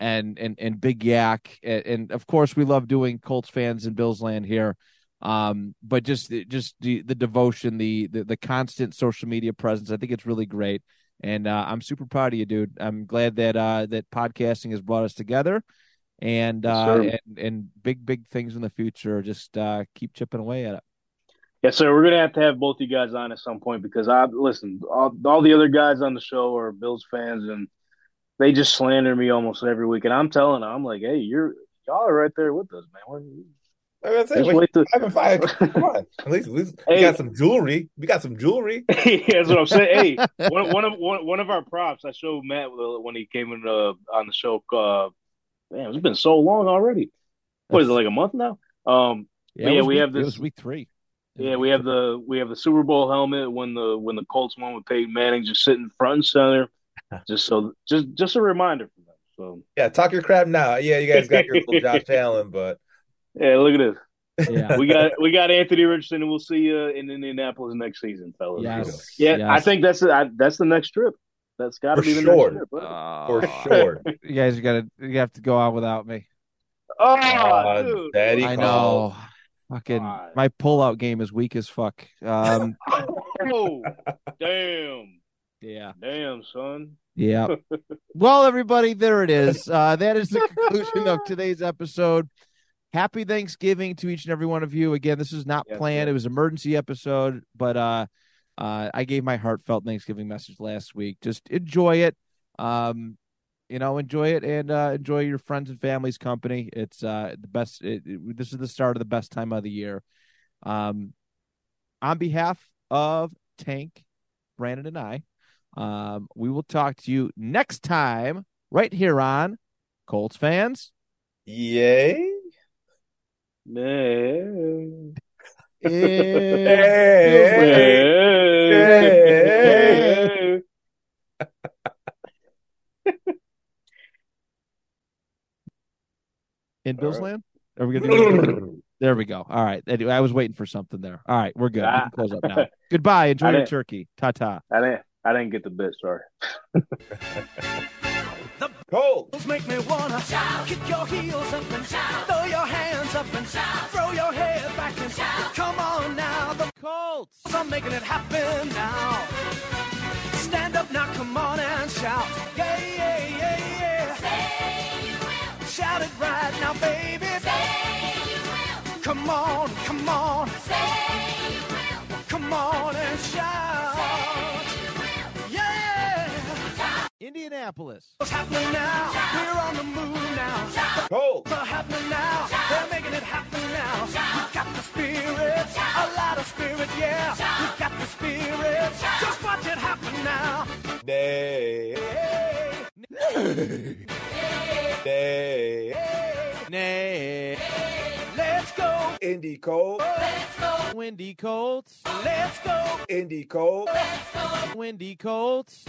and and and Big Yak and, and of course we love doing Colts fans and Bills land here um but just just the the devotion the, the the constant social media presence i think it's really great and uh, i'm super proud of you dude i'm glad that uh that podcasting has brought us together and Yes, uh and, and big big things in the future just uh keep chipping away at it yeah sir. We're gonna have to have both you guys on at some point because I listen. All, all the other guys on the show are Bills fans, and they just slander me almost every week. And I'm telling them, I'm like, hey, you're y'all are right there with us, man. We're, I was gonna say, wait wait, till- five and five. Come on, at least, at least we got some jewelry. We got some jewelry. yeah, That's what I'm saying. Hey, one, one of one, one of our props. I showed Matt when he came in uh, on the show. Uh, man, it's been so long already. What is it like a month now? Um, yeah, yeah, we week- have it this- was week three yeah, we have the we have the Super Bowl helmet when the when the Colts won with Peyton Manning, just sitting front and center, just so just just a reminder for them. So Yeah, talk your crap now. Yeah, you guys got your little Josh Allen, but yeah, look at this. yeah We got we got Anthony Richardson, and we'll see you in Indianapolis next season, fellas. yes Yeah, I think that's I, that's the next trip. That's got to be the sure. next trip. right? Uh, for sure. you guys gotta you have to go out without me Oh, Uh, dude. Daddy i call. know fucking God. my pullout game is weak as fuck um Oh, damn, yeah damn, son. Yeah. well, everybody, there it is. Uh, that is the conclusion of today's episode. Happy Thanksgiving to each and every one of you. Again, this is not Yes, planned. It was emergency episode, but uh, uh, I gave my heartfelt Thanksgiving message last week. Just enjoy it. Um, you know, enjoy it and uh, enjoy your friends and family's company. It's uh, the best. It, it- this is the start of the best time of the year. Um, on behalf of Tank, Brandon, and I, um, we will talk to you next time right here on Colts fans. Yay. Man. Hey. in Bills All land? Are we gonna do There we go. All right. Anyway, I was waiting for something there. All right, we're good. We Ah. can close up now. Goodbye. Enjoy your turkey. Ta ta. I didn't. I didn't get the bit. Sorry. Colts. Make me wanna shout, kick your heels up and shout, throw your hands up and shout, throw your head back and shout. Come on now, the Colts. I'm making it happen now. Stand up now, come on and shout. Yeah, yeah, yeah, yeah. Say you will. Shout it right now, baby. Say you will. Come on, come on. Say you will. Come on and shout. Indianapolis. What's happening now? We're on the move now. Colts. are happening now. They're making it happen now. We got the spirit, a lot of spirit, yeah. We got the spirit. Just watch it happen now. Day. Hey, Day. Nay. let's go, Indy Colts. Windy Colts. let's go. Indy Colts. Windy Colts.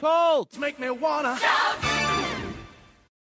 Colts. Make me wanna shout,